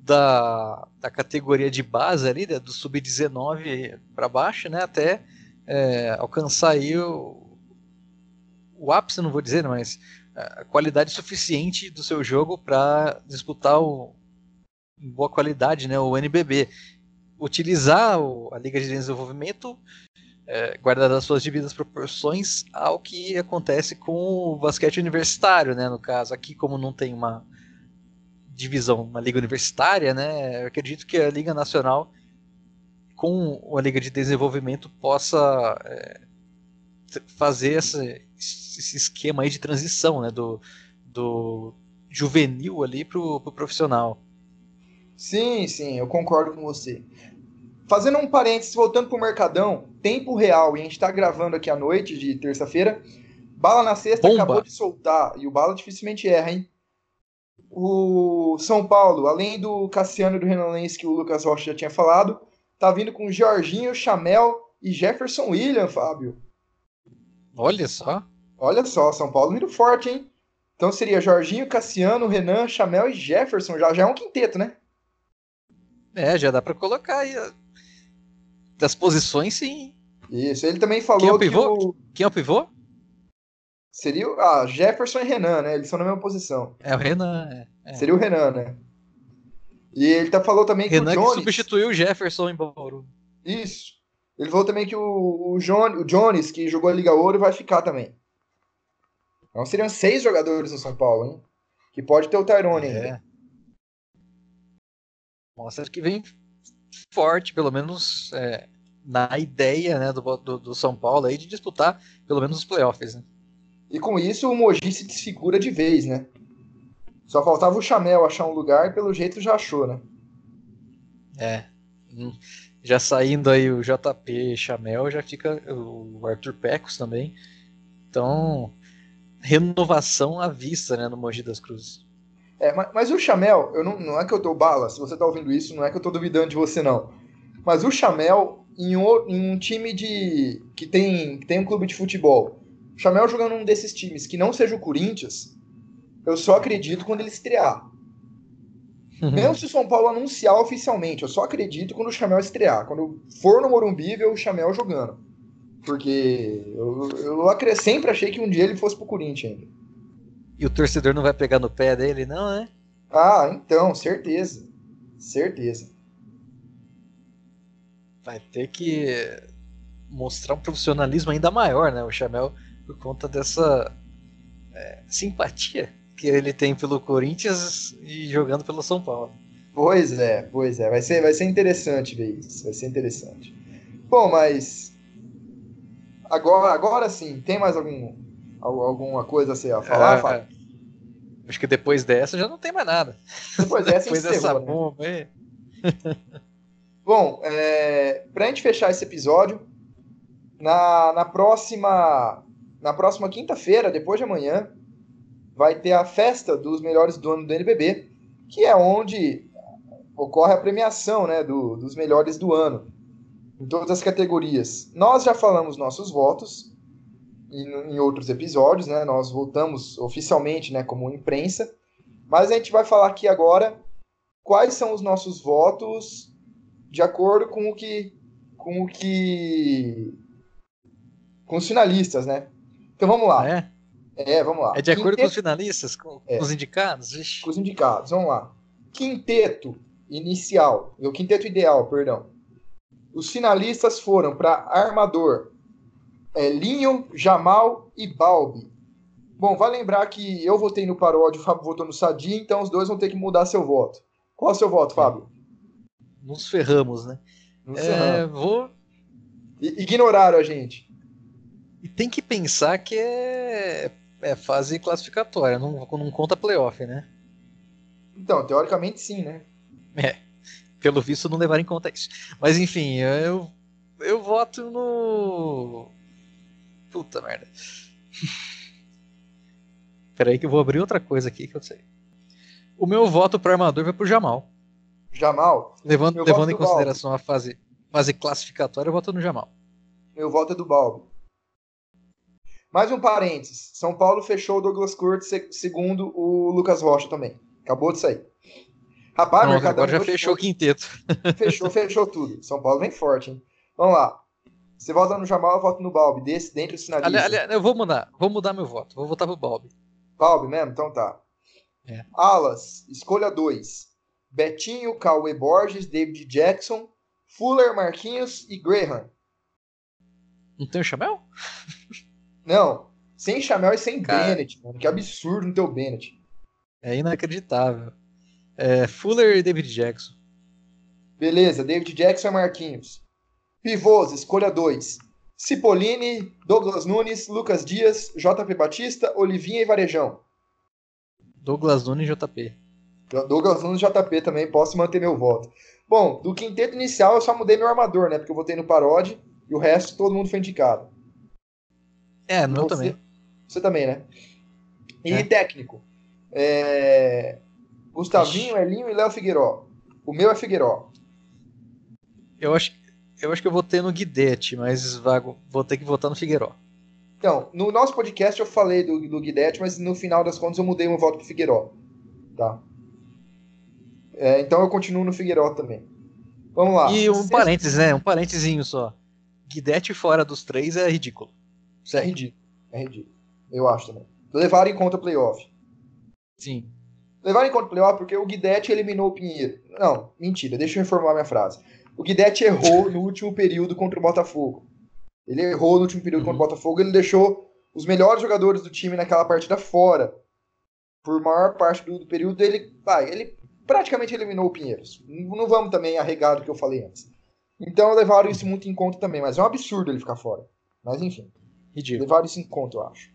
Speaker 2: da, da categoria de base ali, né? do sub-19 para baixo, né? Até é, alcançar aí o, o ápice, não vou dizer, mas a qualidade suficiente do seu jogo para disputar o, em boa qualidade, né? O NBB utilizar o, a Liga de Desenvolvimento é, guardada as suas devidas proporções ao que acontece com o basquete universitário, né? No caso, aqui como não tem uma divisão, uma liga universitária, né? Eu acredito que a Liga Nacional com a Liga de Desenvolvimento possa é, fazer essa, esse esquema aí de transição, né? Do, do juvenil ali pro, pro profissional.
Speaker 1: Sim, sim, eu concordo com você. Fazendo um parênteses, voltando pro Mercadão, tempo real, e a gente tá gravando aqui à noite de terça-feira. Bala na sexta Bomba. acabou de soltar, e o Bala dificilmente erra, hein? O São Paulo, além do Cassiano e do Renan Lenz, que o Lucas Rocha já tinha falado, tá vindo com Jorginho, Chamel e Jefferson William, Fábio.
Speaker 2: Olha só.
Speaker 1: Olha só, São Paulo vindo forte, hein? Então seria Jorginho, Cassiano, Renan, Chamel e Jefferson. Já, já é um quinteto, né?
Speaker 2: É, já dá para colocar aí. Das posições, sim.
Speaker 1: Isso, ele também falou
Speaker 2: Quem é o pivô? O... Quem é o pivô?
Speaker 1: Seria ah, Jefferson e Renan, né? Eles são na mesma posição.
Speaker 2: É o Renan, é.
Speaker 1: Seria o Renan, né? E ele tá, falou também
Speaker 2: Renan
Speaker 1: que o Jones...
Speaker 2: que substituiu o Jefferson em Bauru.
Speaker 1: Isso. Ele falou também que o, o, John, o Jones, que jogou a Liga Ouro, vai ficar também. Então seriam seis jogadores no São Paulo, hein? Que pode ter o Tyrone é. ainda
Speaker 2: mostra que vem forte, pelo menos é, na ideia né, do, do, do, São Paulo aí de disputar pelo menos os playoffs. Né?
Speaker 1: E com isso o Mogi se desfigura de vez, né? Só faltava o Chamel achar um lugar e pelo jeito já achou, né?
Speaker 2: É. Hum, já saindo aí o JP Chamel, já fica o Arthur Pecos também. Então, renovação à vista, né, no Mogi das Cruzes.
Speaker 1: É, mas, mas, o Chamel, eu não, não é que eu tô bala, se você tá ouvindo isso, não é que eu tô duvidando de você, não. Mas o Chamel, em um, em um time de. que tem, que tem um clube de futebol, o Chamel jogando um desses times que não seja o Corinthians, eu só acredito quando ele estrear. Uhum. Mesmo se o São Paulo anunciar oficialmente, eu só acredito quando o Chamel estrear. Quando for no Morumbi, ver o Chamel jogando. Porque eu, eu sempre achei que um dia ele fosse pro Corinthians ainda.
Speaker 2: E o torcedor não vai pegar no pé dele, não, né?
Speaker 1: Ah, então, certeza. Certeza.
Speaker 2: Vai ter que mostrar um profissionalismo ainda maior, né? O Chamel, por conta dessa é, simpatia que ele tem pelo Corinthians e jogando pelo São Paulo.
Speaker 1: Pois é, pois é. Vai ser, vai ser interessante ver isso. Vai ser interessante. Bom, mas. Agora, agora sim, tem mais algum, alguma coisa a, ser a falar, é, Fábio?
Speaker 2: Acho que depois dessa já não tem mais nada.
Speaker 1: Depois dessa, depois dessa né? bomba aí. Bom, é, pra gente fechar esse episódio, na, na próxima na próxima quinta-feira, depois de amanhã, vai ter a festa dos melhores do ano do NBB, que é onde ocorre a premiação né, do, dos melhores do ano, em todas as categorias. Nós já falamos nossos votos em, em outros episódios, né, nós votamos oficialmente né, como imprensa, mas a gente vai falar aqui agora quais são os nossos votos de acordo com o que com o que com os finalistas, né? Então vamos lá.
Speaker 2: É?
Speaker 1: É, vamos lá.
Speaker 2: É de acordo Quinteto... com os finalistas, com, é. os indicados? Ixi.
Speaker 1: Com os indicados, vamos lá. Quinteto inicial, o quinteto ideal, perdão. Os finalistas foram para Armador, é, Linho, Jamal e Balbi. Bom, vai lembrar que eu votei no Paródio, o Fábio votou no Sadi, então os dois vão ter que mudar seu voto. Qual é o seu voto, Fábio?
Speaker 2: Nos ferramos, né? Nos é, ferramos. Vou.
Speaker 1: ignoraram a gente.
Speaker 2: E tem que pensar que é é fase classificatória, não, não conta playoff, né?
Speaker 1: Então, teoricamente sim, né?
Speaker 2: É. Pelo visto não levar em conta isso. Mas enfim, eu, eu voto no. Puta merda. Peraí que eu vou abrir outra coisa aqui que eu sei. O meu voto pro armador vai pro Jamal.
Speaker 1: Jamal?
Speaker 2: Levando, levando em consideração Balbo. a fase, fase classificatória, eu voto no Jamal.
Speaker 1: Meu voto é do Balbo. Mais um parênteses. São Paulo fechou o Douglas Curtis segundo o Lucas Rocha também. Acabou de sair.
Speaker 2: Rapaz, Pronto, agora já fechou o quinteto.
Speaker 1: Fechou, fechou tudo. São Paulo vem forte, hein? Vamos lá. Você vota no Jamal, eu voto no Balbi. Desse, dentro dos finalistas.
Speaker 2: Aliás, eu vou mudar. Vou mudar meu voto. Vou votar pro Balbi.
Speaker 1: Balbi mesmo? Então tá. É. Alas, escolha 2. Betinho, Cauê Borges, David Jackson, Fuller, Marquinhos e Graham.
Speaker 2: Não tem o Chamel?
Speaker 1: Não, sem Chamel e sem Cara, Bennett, mano. Que absurdo não ter o Bennett.
Speaker 2: É inacreditável. É, Fuller e David Jackson.
Speaker 1: Beleza, David Jackson e Marquinhos. Pivôs, escolha 2. Cipollini, Douglas Nunes, Lucas Dias, JP Batista, Olivinha e Varejão.
Speaker 2: Douglas Nunes e JP.
Speaker 1: Douglas Nunes e JP também, posso manter meu voto. Bom, do quinteto inicial eu só mudei meu armador, né? Porque eu votei no Parode e o resto todo mundo foi indicado.
Speaker 2: É, no meu também.
Speaker 1: Você também, né? E é. técnico. É... Gustavinho. Elinho e Léo Figueiró. O meu é Figueiró.
Speaker 2: Eu acho, eu acho que eu votei no Guidete, mas Vago, vou ter que votar no Figueiró.
Speaker 1: Então, no nosso podcast eu falei do, do Guidete, mas no final das contas eu mudei meu voto pro Figueiró. Tá? É, então eu continuo no Figueiró também. Vamos lá.
Speaker 2: E um parênteses, né? Um parênteses só. Guidete fora dos três é ridículo.
Speaker 1: Isso é ridículo. É ridículo. Eu acho também. Levaram em conta o playoff.
Speaker 2: Sim.
Speaker 1: Levaram em conta o playoff porque o Guidetti eliminou o Pinheiro. Não, mentira, deixa eu informar minha frase. O Guidetti errou no último período contra o Botafogo. Ele errou no último período uhum. contra o. Botafogo, ele deixou os melhores jogadores do time naquela partida fora. Por maior parte do, do período, ele, ah, ele praticamente eliminou o Pinheiros. Não vamos também arregar do que eu falei antes. Então levaram isso muito em conta também, mas é um absurdo ele ficar fora. Mas enfim. Ridículo. Levaram isso em conta, eu acho.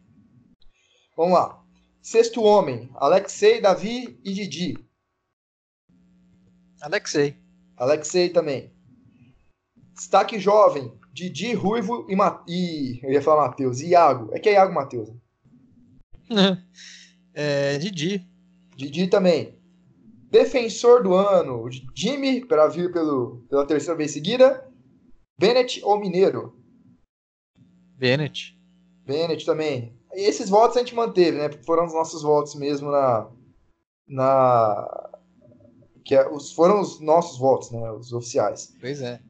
Speaker 1: Vamos lá. Sexto homem, Alexei, Davi e Didi.
Speaker 2: Alexei.
Speaker 1: Alexei também. Destaque jovem, Didi, Ruivo e, Ma... e... Eu ia falar Matheus. Iago. É que é Iago Matheus.
Speaker 2: Né? é, Didi.
Speaker 1: Didi também. Defensor do ano, Jimmy, para vir pelo, pela terceira vez seguida. Bennett ou Mineiro?
Speaker 2: Bennett.
Speaker 1: Bennett também. E esses votos a gente manteve, né? Porque foram os nossos votos mesmo na. na que é, os, foram os nossos votos, né? Os oficiais.
Speaker 2: Pois é.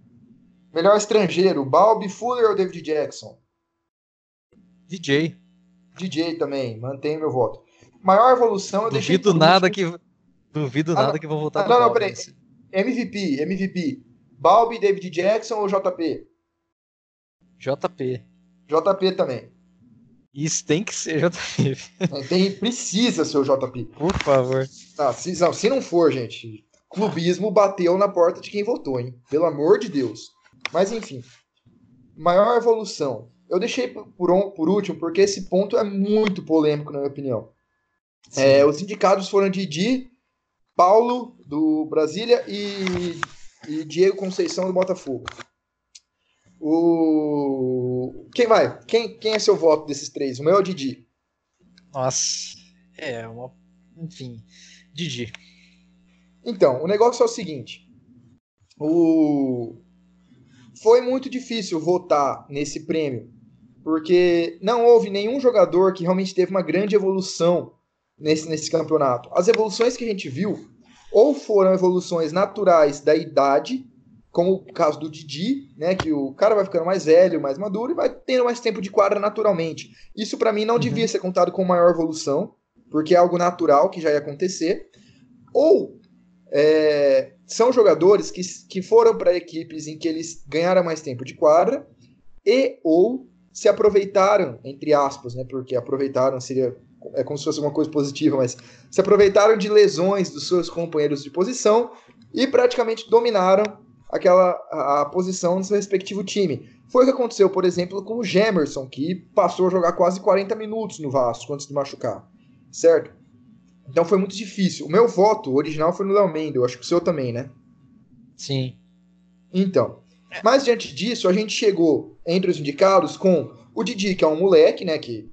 Speaker 1: Melhor estrangeiro, Balbi Fuller ou David Jackson?
Speaker 2: DJ.
Speaker 1: DJ também, mantenho meu voto. Maior evolução, eu
Speaker 2: Duvido nada que Duvido ah, nada que vão voltar
Speaker 1: ah, Não, não, peraí. MVP, MVP. Balbi, David Jackson ou JP?
Speaker 2: JP.
Speaker 1: JP também.
Speaker 2: Isso tem que ser JP.
Speaker 1: Tem, precisa ser o JP.
Speaker 2: Por favor.
Speaker 1: Ah, se, não, se não for, gente, clubismo bateu na porta de quem votou, hein? Pelo amor de Deus. Mas enfim. Maior evolução. Eu deixei por, um, por último porque esse ponto é muito polêmico, na minha opinião. É, os indicados foram Didi, Paulo, do Brasília, e, e Diego Conceição, do Botafogo. O... Quem vai? Quem, quem é seu voto desses três? O meu é o Didi.
Speaker 2: Nossa, é uma. Enfim, Didi.
Speaker 1: Então, o negócio é o seguinte. O... Foi muito difícil votar nesse prêmio, porque não houve nenhum jogador que realmente teve uma grande evolução nesse, nesse campeonato. As evoluções que a gente viu ou foram evoluções naturais da idade, como o caso do Didi, né, que o cara vai ficando mais velho, mais maduro e vai tendo mais tempo de quadra naturalmente. Isso para mim não uhum. devia ser contado como maior evolução, porque é algo natural que já ia acontecer. Ou é, são jogadores que, que foram para equipes em que eles ganharam mais tempo de quadra e ou se aproveitaram, entre aspas, né, porque aproveitaram seria é como se fosse uma coisa positiva, mas se aproveitaram de lesões dos seus companheiros de posição e praticamente dominaram aquela a, a posição do seu respectivo time. Foi o que aconteceu, por exemplo, com o Gemerson, que passou a jogar quase 40 minutos no Vasco antes de machucar, certo? Então foi muito difícil. O meu voto original foi no Léo Mendel, acho que o seu também, né?
Speaker 2: Sim.
Speaker 1: Então, mas diante disso, a gente chegou entre os indicados com o Didi, que é um moleque, né, que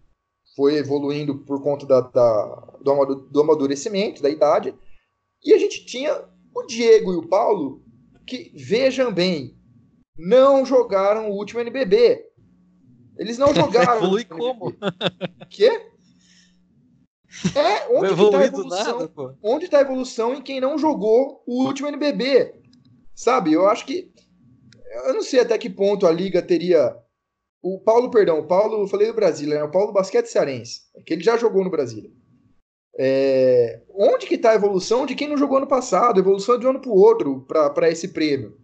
Speaker 1: foi evoluindo por conta da, da, do amadurecimento, da idade. E a gente tinha o Diego e o Paulo, que, vejam bem, não jogaram o último NBB. Eles não jogaram.
Speaker 2: Evolui como?
Speaker 1: Quê? É, onde está a evolução? Nada, onde está a evolução em quem não jogou o último NBB? Sabe, eu acho que. Eu não sei até que ponto a liga teria o Paulo, perdão, o Paulo, eu falei do Brasília, né? O Paulo Basquete Cearense, que ele já jogou no Brasília. É, onde que está a evolução de quem não jogou ano passado? evolução de um ano para o outro para esse prêmio.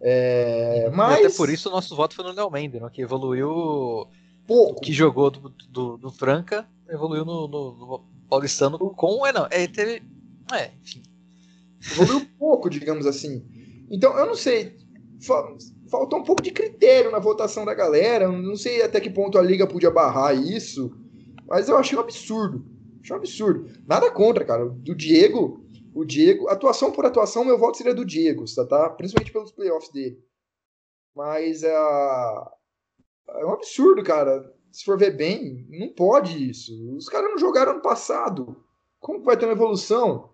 Speaker 1: É, mas...
Speaker 2: Até por isso o nosso voto foi no Léo Mendes, né, que evoluiu pouco. Que jogou do, do, do Franca, evoluiu no, no, no, Paulistano com. É, não, é, teve. É, enfim.
Speaker 1: Evoluiu pouco, digamos assim. Então, eu não sei faltou um pouco de critério na votação da galera. Não sei até que ponto a liga podia barrar isso, mas eu achei um absurdo. Achei um absurdo. Nada contra, cara. Do Diego, o Diego, atuação por atuação, meu voto seria do Diego, tá? tá? Principalmente pelos playoffs dele. Mas é, é um absurdo, cara. Se for ver bem, não pode isso. Os caras não jogaram ano passado. Como vai ter uma evolução?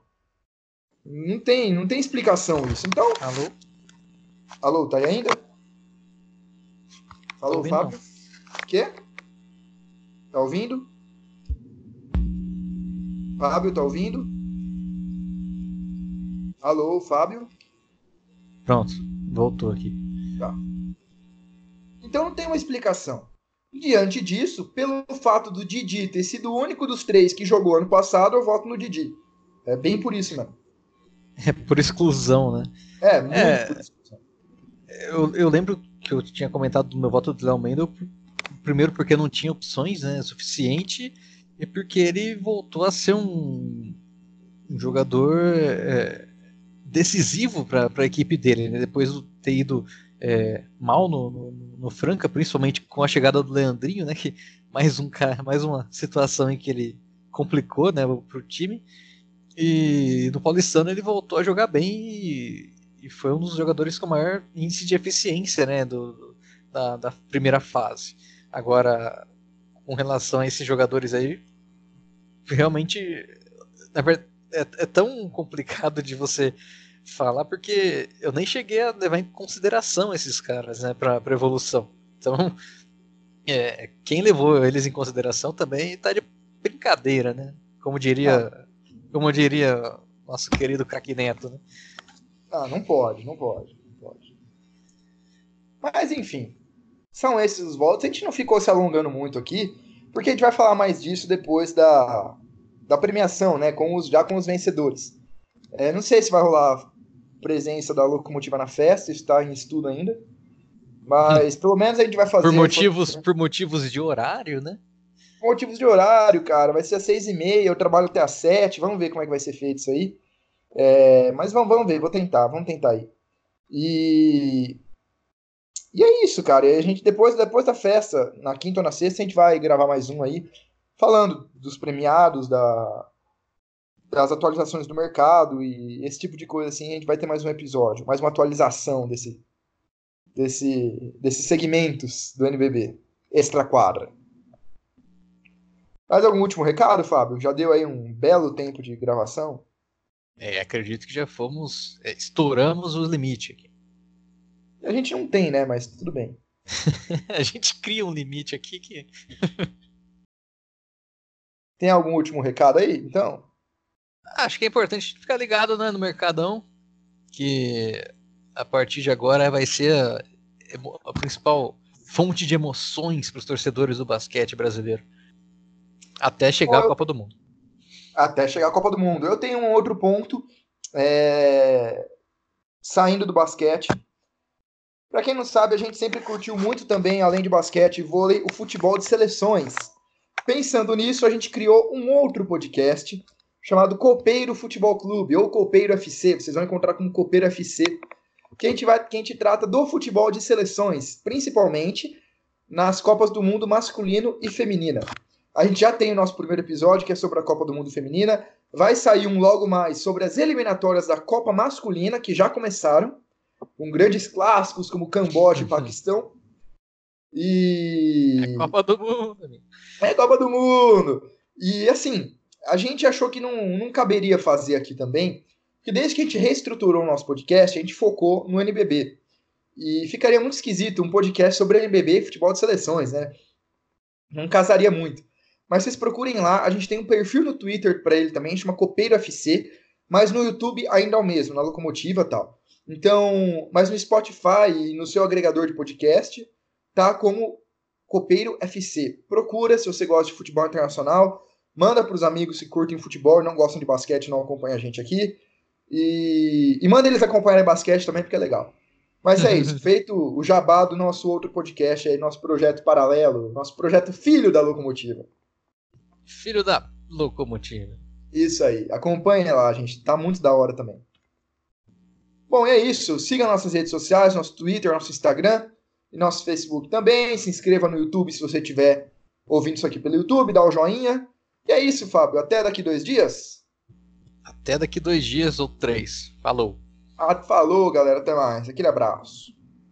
Speaker 1: Não tem, não tem explicação isso. Então.
Speaker 2: Alô?
Speaker 1: Alô, tá aí ainda? Alô, Fábio? O Quê? Tá ouvindo? Fábio, tá ouvindo? Alô, Fábio?
Speaker 2: Pronto, voltou aqui.
Speaker 1: Tá. Então não tem uma explicação. Diante disso, pelo fato do Didi ter sido o único dos três que jogou ano passado, eu voto no Didi. É bem por isso mesmo.
Speaker 2: É por exclusão, né?
Speaker 1: É, muito é... por exclusão.
Speaker 2: Eu, eu lembro que eu tinha comentado do meu voto do Léo Mendel, primeiro porque não tinha opções né, suficiente, e porque ele voltou a ser um, um jogador é, decisivo para a equipe dele, né, depois de ter ido é, mal no, no, no, Franca, principalmente com a chegada do Leandrinho, né, que mais, um, mais uma situação em que ele complicou né, para o time. E no Paulistano ele voltou a jogar bem e e foi um dos jogadores com maior índice de eficiência né, do, da, da primeira fase. Agora, com relação a esses jogadores aí, realmente verdade, é, é, tão complicado de você falar porque eu nem cheguei a levar em consideração esses caras né, para a evolução. Então, é, quem levou eles em consideração também está de brincadeira, né? Como diria, ah. como diria nosso querido craque Neto, né?
Speaker 1: Ah, não pode, não pode, não pode. Mas enfim, são esses os votos. A gente não ficou se alongando muito aqui, porque a gente vai falar mais disso depois da, da premiação, né? Com os, já com os vencedores. É, não sei se vai rolar presença da locomotiva na festa, está em estudo ainda. Mas pelo menos a gente vai fazer.
Speaker 2: Por motivos, por motivos de horário, né?
Speaker 1: Por motivos de horário, cara. Vai ser às seis e meia, eu trabalho até às sete. Vamos ver como é que vai ser feito isso aí. É, mas vamos, vamos ver, vou tentar, vamos tentar aí. E. E é isso, cara. E a gente, depois, depois da festa, na quinta ou na sexta, a gente vai gravar mais um aí, falando dos premiados, da, das atualizações do mercado e esse tipo de coisa assim, a gente vai ter mais um episódio, mais uma atualização desse, desse, desses segmentos do NBB extra quadra. Mais algum último recado, Fábio? Já deu aí um belo tempo de gravação?
Speaker 2: É, acredito que já fomos. É, estouramos o limite aqui.
Speaker 1: A gente não tem, né? Mas tudo bem.
Speaker 2: a gente cria um limite aqui que.
Speaker 1: tem algum último recado aí, então?
Speaker 2: Acho que é importante ficar ligado né, no Mercadão, que a partir de agora vai ser a, a principal fonte de emoções para os torcedores do basquete brasileiro. Até chegar a Copa do Mundo.
Speaker 1: Até chegar a Copa do Mundo. Eu tenho um outro ponto. É... Saindo do basquete. Para quem não sabe, a gente sempre curtiu muito também, além de basquete e vôlei, o futebol de seleções. Pensando nisso, a gente criou um outro podcast chamado Copeiro Futebol Clube ou Copeiro FC. Vocês vão encontrar como Copeiro FC que a gente vai, que a gente trata do futebol de seleções, principalmente nas Copas do Mundo masculino e feminina. A gente já tem o nosso primeiro episódio, que é sobre a Copa do Mundo Feminina. Vai sair um logo mais sobre as eliminatórias da Copa Masculina, que já começaram, com grandes clássicos como Camboja e Paquistão.
Speaker 2: E. É Copa do Mundo.
Speaker 1: É Copa do Mundo. E assim, a gente achou que não, não caberia fazer aqui também, que desde que a gente reestruturou o nosso podcast, a gente focou no NBB. E ficaria muito esquisito um podcast sobre NBB e futebol de seleções, né? Não casaria muito. Mas vocês procurem lá, a gente tem um perfil no Twitter para ele também, chama Copeiro FC, mas no YouTube ainda é o mesmo, na locomotiva e tal. Então, mas no Spotify e no seu agregador de podcast, tá como Copeiro FC. Procura se você gosta de futebol internacional, manda para os amigos que curtem futebol e não gostam de basquete, não acompanham a gente aqui. E, e manda eles acompanharem basquete também, porque é legal. Mas é isso, feito o jabá do nosso outro podcast aí, nosso projeto paralelo, nosso projeto filho da locomotiva.
Speaker 2: Filho da locomotiva.
Speaker 1: Isso aí, acompanha lá, gente, tá muito da hora também. Bom, é isso. Siga nossas redes sociais, nosso Twitter, nosso Instagram e nosso Facebook também. Se inscreva no YouTube se você estiver ouvindo isso aqui pelo YouTube, dá o joinha. E é isso, Fábio. Até daqui dois dias.
Speaker 2: Até daqui dois dias ou três. Falou.
Speaker 1: Ah, falou, galera. Até mais. Aquele abraço.